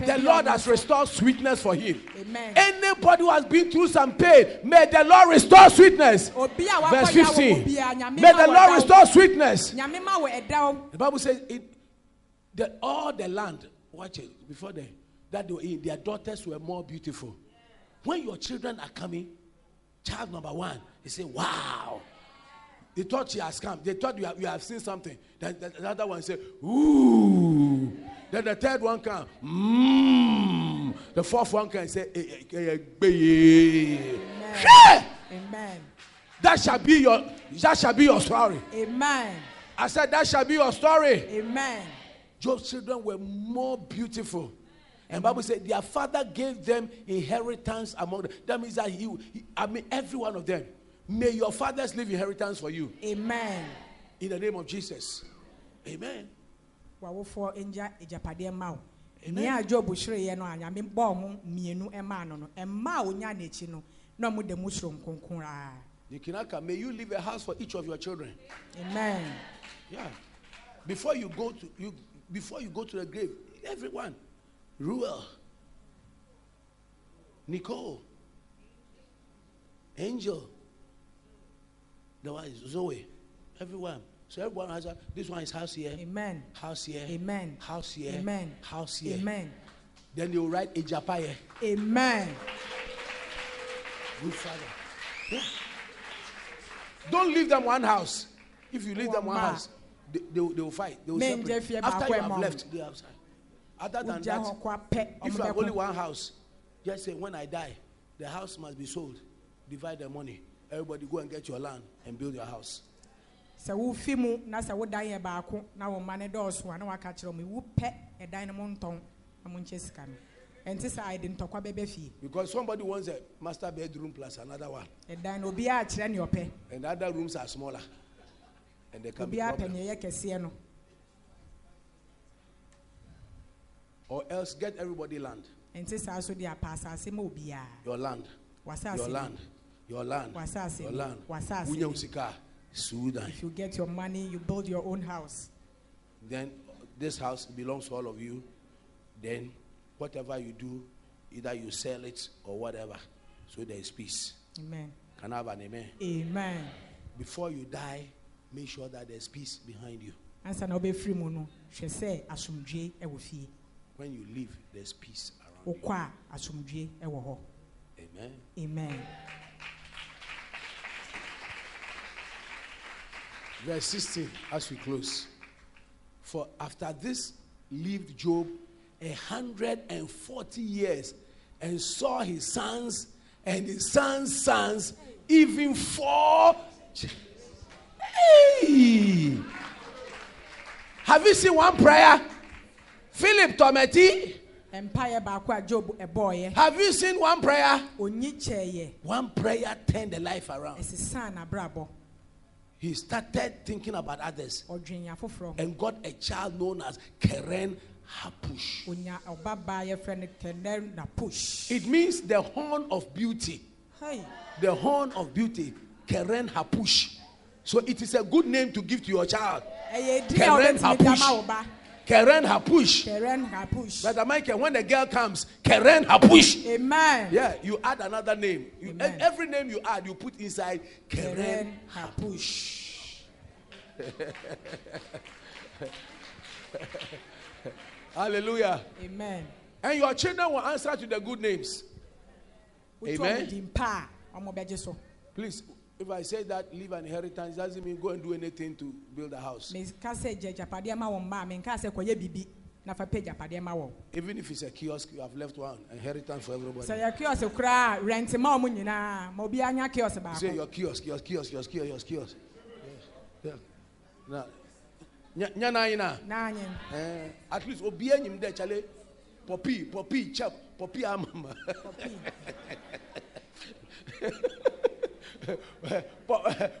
The Lord has restored sweetness for him. Amen. Anybody who has been through some pain, may the Lord restore sweetness. Verse 15. obi a nyame May the Lord restore sweetness. Nyame ma wɔ ɛdaw. The Bible says it, that all the land, watch it, before they, that they were in, their daughters were more beautiful. When your children are coming, child number one, they say, wow. They thought she has come. They thought you have, you have seen something. Then the, the other one said, ooh. Then the third one come, mmm. The fourth one can say, eh, eh, eh, eh. Hey! Amen. That shall be your that shall be your story. Amen. I said that shall be your story. Amen. Job's children were more beautiful. And Bible said their father gave them inheritance among them. That means that he, he- I mean, every one of them. May your fathers leave inheritance for you Amen. in the name of Jesus. Amen. wawofoɔ ngya agyapadeɛ ma wo Amen. nea job hyereeɛ no a nyame bɔɔ ho mmienu maa no no ɛma a onya n'akyi no na ɔmo da mu soro nkonkoraa Nikinaka, may you leave a house for each of your children. amen Yeah. Before you go to you before you go to the grave, everyone, Ruel, Nicole, Angel, the one is Zoe, everyone. So everyone has a, this one is house here, Amen. house here, Amen. house here, Amen. house here. Amen. Then you'll write Ejapa here. Amen. Good father. Yeah. Don't leave them one house. If you leave them one house, they, they, will- they will fight. They will separate. After you have left, they outside. Other than that, hɔ kɔ apɛ if you have only one house, just say, when I die, the house must be sold. Divide the money. Everybody go and get your land and build your house. sɛ wofi mu na sɛ wodan yɛ baako na wo mma ne dɔɔso a na waka kyerɛ pɛ ɛdan no mo ntɔn na sika no ɛnte sɛ ayɛde ntɔkwa bɛbɛ fie Because somebody wants a master bedroom plus another one. ɛdan no kyerɛ ne ɔpɛ And the other rooms are smaller. And they can be obiara pɛ problem. neɛ ɛyɛ kɛseɛ no Or else get everybody land. ɛnte saa so asase ma Your land. wasase Your land. Your land. Wasase Your land. Wasase Wunya ni. usika. Sudan. if you get your money you build your own house Then this house belongs to all of you. Then whatever you do, either you sell it or whatever. So there is peace. amen Can I have an amen? amen Before you die, make sure that there's peace behind you. ansa na wobɛfiri mu no hwɛ sɛ asomdwe ɛwɔ fie When you leave, there's peace around you. wokɔ a asomdwe ɛwɔ hɔ Amen. amen Verse 16, as we close. For after this lived Job a hundred and forty years and saw his sons and his sons' sons, even four. Hey! Have you seen one prayer? Philip Tometi, mpaeɛ baako a job ɛbɔɔyɛ have you seen one prayer? One prayer turned the life around. He started thinking about others ɔdwenya foforɔ ho and got a child known as Keren Hapush. onya ɔbabaa yɛfrɛ no kɛnɛ na push It means the horn of beauty. hey The horn of beauty, Keren Hapush. So it is a good name to give to your child. din a Keren wobɛtumi de ama Hapush. Keren Hapush. kɛrɛn na push Brother Michael, when the girl comes, Keren Hapush. amen Yeah, you add another name. You, every name you add, you put inside kɛrɛn Keren. na push Hallelujah. amen And your children will answer to the good names. Amen. ɔmo din pa a ɔmo bɛgye so Please, if I say that leave an inheritance, doesn't mean go and do anything to build a house. meka sɛ gya agyapadeɛ ma wɔn mma a menka sɛ kɔyɛ bibi na fa pɛ agyapadeɛ Even if it's a kiosk, you have left one inheritance for everybody. sɛ yɛ kios koraa rent ma ɔmo nyinaa ma obiara nya kios Say your kiosk, kiosk, kiosk, kiosk, kiosk, kiosk, kiosk. Yeah. Now, nya na ina. naanyi Eh, at least obi de chale. Poppy, poppy, chap, poppy amama.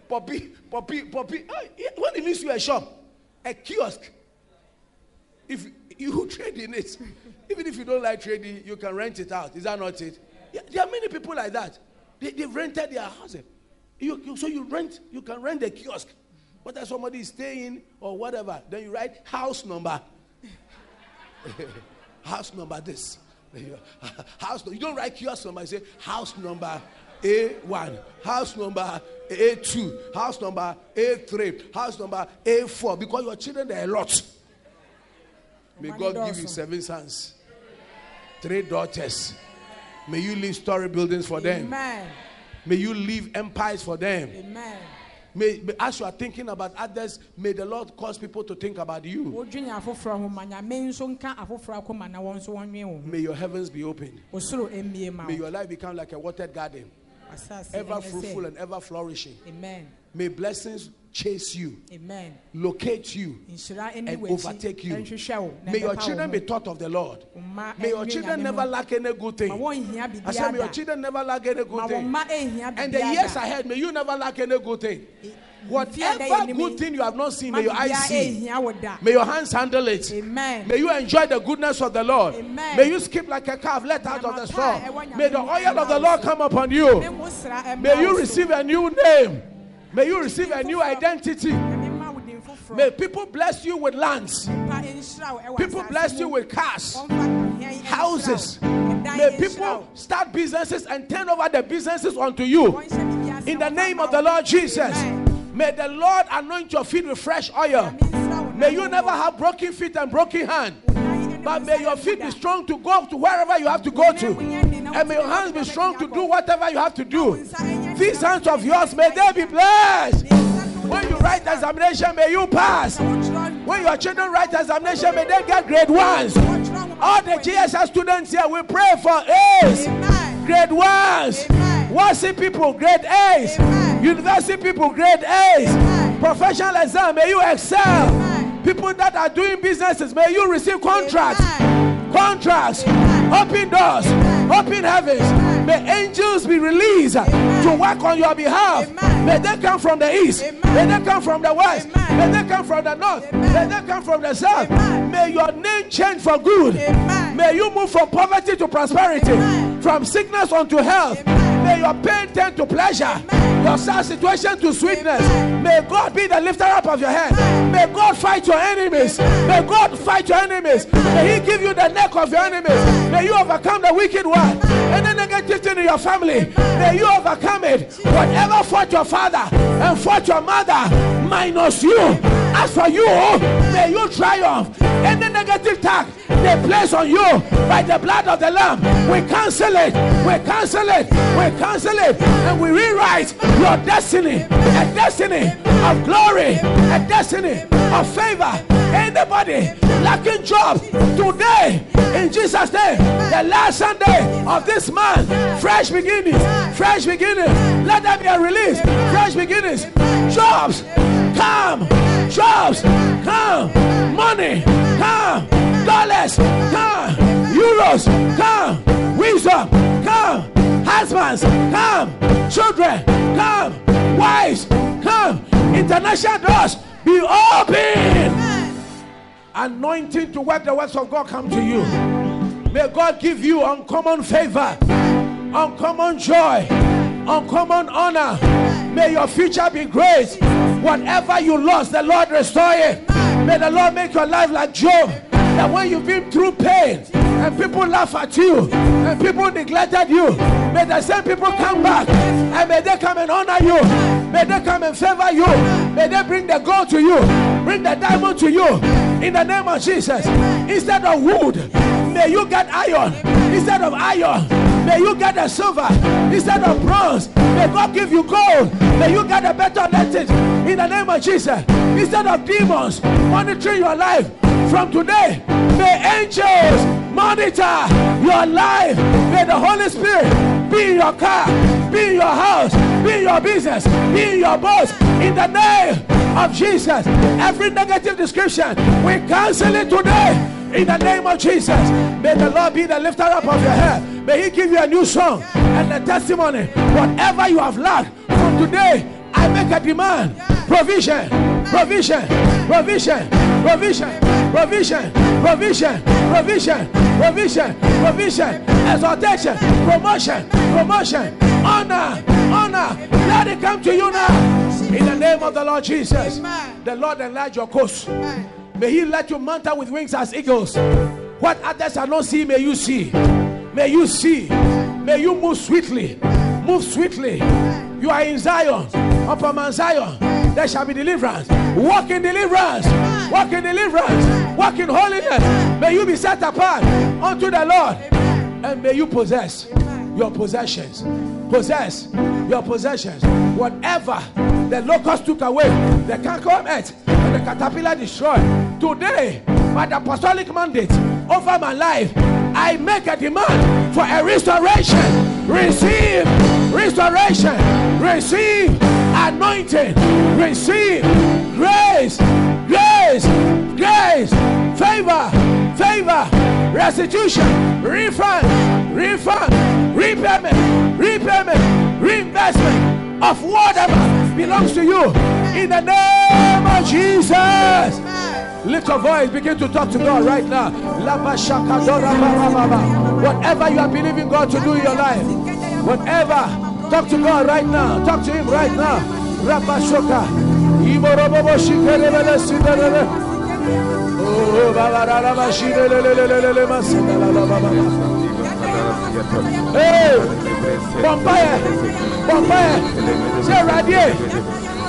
Poppy, poppy, poppy. When it means you a shop, a kiosk. If you trade in it, even if you don't like trading, you can rent it out. Is that not it? Yeah, there are many people like that. They, they've rented their house. You, you, so you rent, you can rent a kiosk. Whether somebody is staying or whatever, then you write house number. house number this. House you don't write kiosk number, you say house number A1, house number A2, house number A3, house number A4, because your children are a lot. May God give you seven sons, three daughters. May you leave story buildings for them. amen May you leave empires for them. amen May, as you are thinking about others, may the Lord cause people to think about you. wodwenya afoforɔ ho ma nyame nso nka afoforɔ akoma na wɔn nso wɔnwe wo ho May your heavens be open. osoro mmie ma May your life become like a watered garden, ever fruitful and ever flourishing. amen May blessings chase you, amen locate you, and overtake you. nhwehwɛ wo na May your children be taught of the Lord. May your children never lack any good thing. I said, may your children never lack any good thing. And the years ahead, may you never lack any good thing. Whatever good thing you have not seen, ma may your eyes see. ɛnhia wo da May your hands handle it. amen May you enjoy the goodness of the Lord. Amen. May you skip like a calf let out of the straw. May the oil of the Lord come upon you. ho sra ɛmma May you receive a new name. May you receive a new identity. Nyame mma wo din May people bless you with lands. People bless you with cars, houses. May people start businesses and turn over the businesses unto you. In the name of the Lord Jesus. May the Lord anoint your feet with fresh oil. May you never have broken feet and broken hand. But may your feet be strong to go to wherever you have to go to. And may your hands be strong to do whatever you have to do. These hands of yours, may they be blessed. When you write examination, may you pass. When your children write examination, may they get grade ones. All the GSS students here, we pray for A's, grade ones. WASSCE people, grade A's. University people, grade A's. Professional exam, may you excel. People that are doing businesses, may you receive contracts. Contracts. Open doors. Open heavens. May angels be released to work on your behalf. May they come from the east. May they come from the west. May they come from the north. May they come from the south. May your name change for good. May you move from poverty to prosperity, from sickness unto health. May your pain turn to pleasure, your sad situation to sweetness. May God be the lifter up of your head. May God fight your enemies. May God fight your enemies. May He give you the neck of your enemies. May you overcome the wicked one. Any negative thing in your family, may you overcome it. Whatever fought your father and fought your mother, minus you. As for you, may you triumph. Any negative tag they place on you by the blood of the Lamb, we cancel it. We cancel it. We cancel it. And we rewrite your destiny. A destiny of glory. A destiny of favor. Anybody lacking job today, in Jesus' name, the last Sunday of this month, fresh beginnings. Fresh beginnings. Let there be a release. Fresh beginnings. Jobs come. Jobs come. Money come. Dollars come. Euros come. Wisdom come. Husbands come. Children come. Wives come. International doors be open. Anointing to work the works of God come to you. May God give you uncommon favor, uncommon joy, uncommon honor. May your future be great. Whatever you lost, the Lord restore it. May the Lord make your life like Job. That when you've been through pain and people laugh at you and people neglected you, may the same people come back and may they come and honor you. May they come and favor you. May they bring the gold to you, bring the diamond to you. In the name of Jesus. Instead of wood, may you get iron. Instead of iron, may you get a silver. Instead of bronze, may God give you gold. May you get a better message. In the name of Jesus. Instead of demons monitoring your life, from today, may angels monitor your life. May the Holy Spirit be in your car, be in your house, be in your business, be in your boss. In the name of Jesus, every negative description, we cancel it today. In the name of Jesus, may the Lord be the lifter up of your head. May He give you a new song and a testimony. Whatever you have lacked from today, I make a demand. Provision, provision, provision, provision, provision, provision, provision, provision, provision, exaltation, promotion, promotion, honor, honor. Let it come to you now. In the name of the Lord Jesus, the Lord enlarge your coast. May He let you mount up with wings as eagles. What others are not seeing, may you see. May you see. May you move sweetly. Move sweetly. You are in Zion, upon Mount Zion. There shall be deliverance. Walk in deliverance. Walk in deliverance. Walk in holiness. May you be set apart unto the Lord. And may you possess your possessions. Possess your possessions. Whatever the locust took away, the cankerworm, and the caterpillar destroyed. Today, by the apostolic mandate over my life, I make a demand for a restoration. Receive restoration. Receive anointing. Receive grace. Grace. Grace. Favor. Favor. Restitution. Refund. Refund. Repayment. Repayment. Reinvestment of whatever belongs to you. In the name of Jesus. Lift your voice, begin to talk to God right now. Whatever you are believing God to do in your life, whatever, talk to God right now. Talk to Him right now. Rabashoka. Hey, Bombay, Bombay, say radie.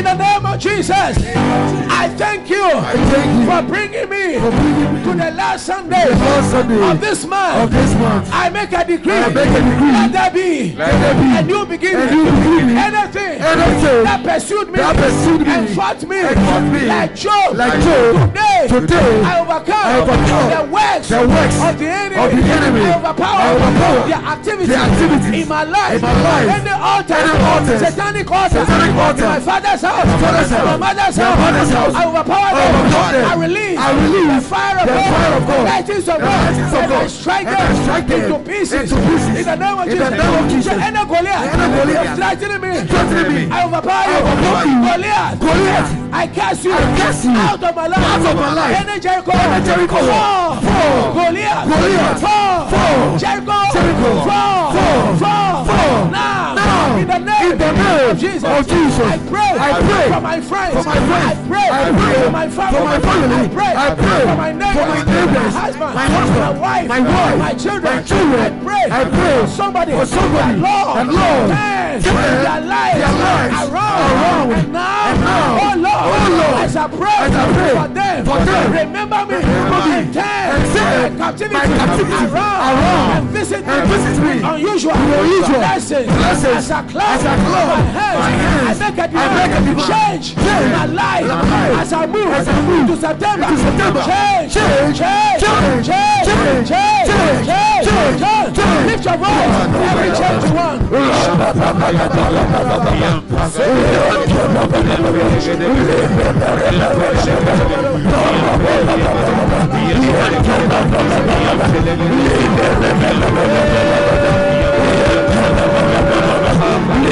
In the name of Jesus, I thank you, I thank you for bringing me this month, of this month, I make a decree. I make a decree. Let there be, Let there be a new beginning. a new beginning. Anything, Anything that pursued me, that pursued me and fought me, and fought me like Job, like Job. Today, Today, I overcome, I overcome the works, the works of the enemy. of the enemy. I overpower, I overpower their activities, their activities in my life, in my life. Any altar, Any altar, satanic altar, satanic altar, in my father's house, my father's house, mother's my house, mother's house. I overpower I them. overpower them. I release, I release the fire of the fire of God, the lightnings of God, and I strike them, into pieces, in the name of In Jesus. the name of Goliath, Goliath, threatening me, I overpower you. Goliath, Goliath, I cast you, I cast you. Out of my life, out of my life. Any Jericho, Any Jericho, fall, fall. Goliath, Goliath, fall, fall. Jericho, Jericho, fall, fall. fall, now, Now. in the name, the name of Jesus, of Jesus. I pray, I pray for my friends, for my friends. I pray, I pray for my family, for my family. I pray, I pray for my neighbors, for my neighbors, my husband, my husband, my wife, my wife, my children, my children. I pray, I pray for somebody, for somebody Lord, that Lord turn turn their lives, their lives around, around. and now, And now, Oh, oh Lord, oh as I pray, as I pray for them, for them, remember me, remember me, and turn my captivity, my captivity. Around, around, and visit and visit me, unusual, unusual blessings, blessings, as I clap, as I clap my hands, my hands, I make a I make a divine change, change my life, my life, as I move, as I move to September, September. Change, change, change, change, change, change, change, change, change, change, change. Lift your voice, every change you want.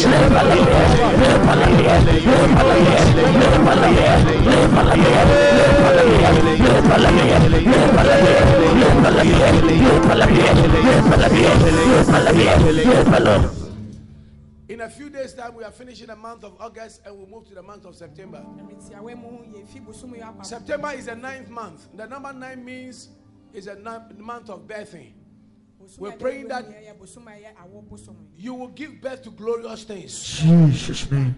In a few days' time, we are finishing the month of August and we'll move to the month of September. September is the ninth month. The number nine means it's a month of birthing. Bosom we're praying that- yɛ bosom a ɛyɛ awɔ bosom yi. You will give birth to glorious things. Jesus' name.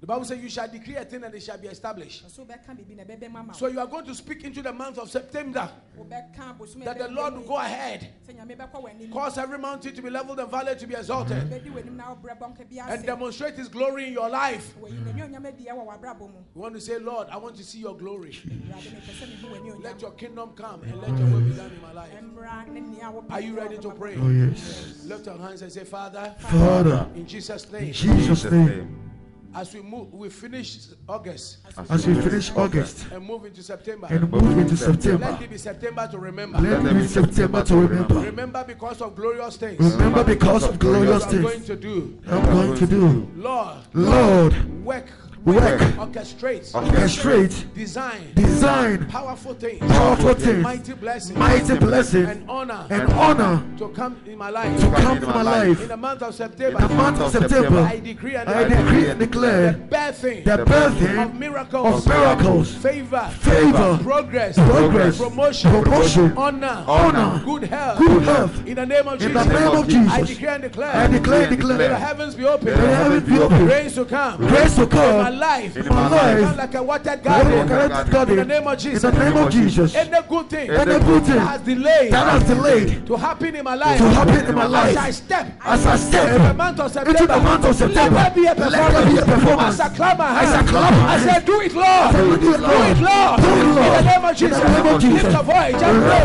The Bible says, You shall decree a thing and it shall be established. Ɔso bɛka biribi na ɛbɛbɛ ma ma So you are going to speak into the month of September wo. Wobɛka bosom a that the Lord will go ahead, Sɛ Nyame bɛkɔ w'anim. cause every mountain to be leveled and valley to be exalted, Bɛdi w'anim na wobrɛ bɔnkɛ bi and demonstrate His glory in your life. Wɔyi n'anuonyam adi wɔ w'abrabɔ mu. We want to say, Lord, I want to see your glory. Awurade, mepɛ sɛ mehu w'anuonyam. Let your kingdom come and let your will be done in my life. Mmra ne nea wopɛ Are you ready to pray? Oh, yes. Lift your hands and say, Father, Father, in Jesus' name. in Jesus' name, as we move, we finish August as we finish August and move into September. and move into September. Let it be September to remember. let it be September to remember. Remember because of glorious things Remember because of glorious you are going to do. I'm going to do. Lord, Lord, work, work, orchestrate, orchestrate, design design. powerful things, powerful things, mighty blessings, mighty blessings, and honor and honor. to come in my life. to come to my life. In the month of September, In the month of September, I decree and I declare decree and the declare birthing the of miracles, of miracles, favor, favor, progress, progress, promotion, promotion, honor, honor, good health, good health. In the name of In Jesus, the name of I declare and declare, I declare and Let the heavens be open, the heavens be open, grace to come, grace to in my life, in my life, like a watered garden. connect to God In the name of in Jesus, the name of Jesus. any good thing Any good thing that has delayed that has delayed to happen in my life, to happen in my as I step as I into the step month of into the month of September, let there be a let there be a performance. performance. As I clap my As I clap my I hands. said, Do it, Lord. Do it, Lord. Do it, Lord. Do it, Lord. In the name of Jesus. In the name of Jesus. Lift voice. Just pray.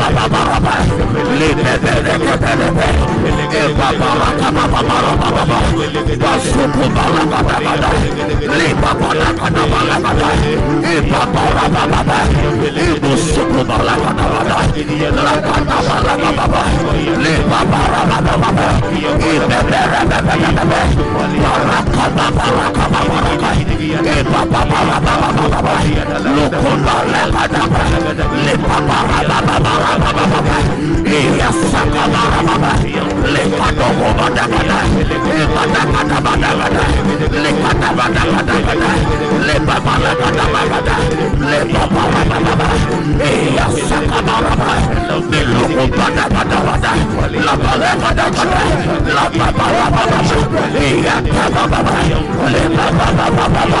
Baraka, baraka, baraka, baraka. La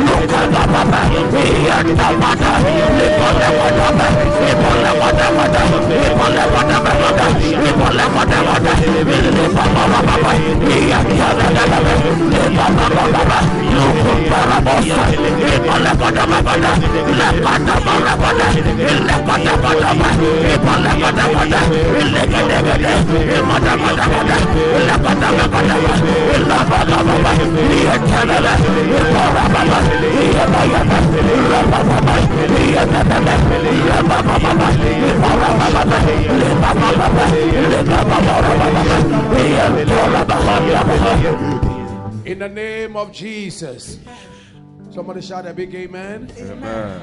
Let In the name of Jesus. Somebody shout a big amen. Amen.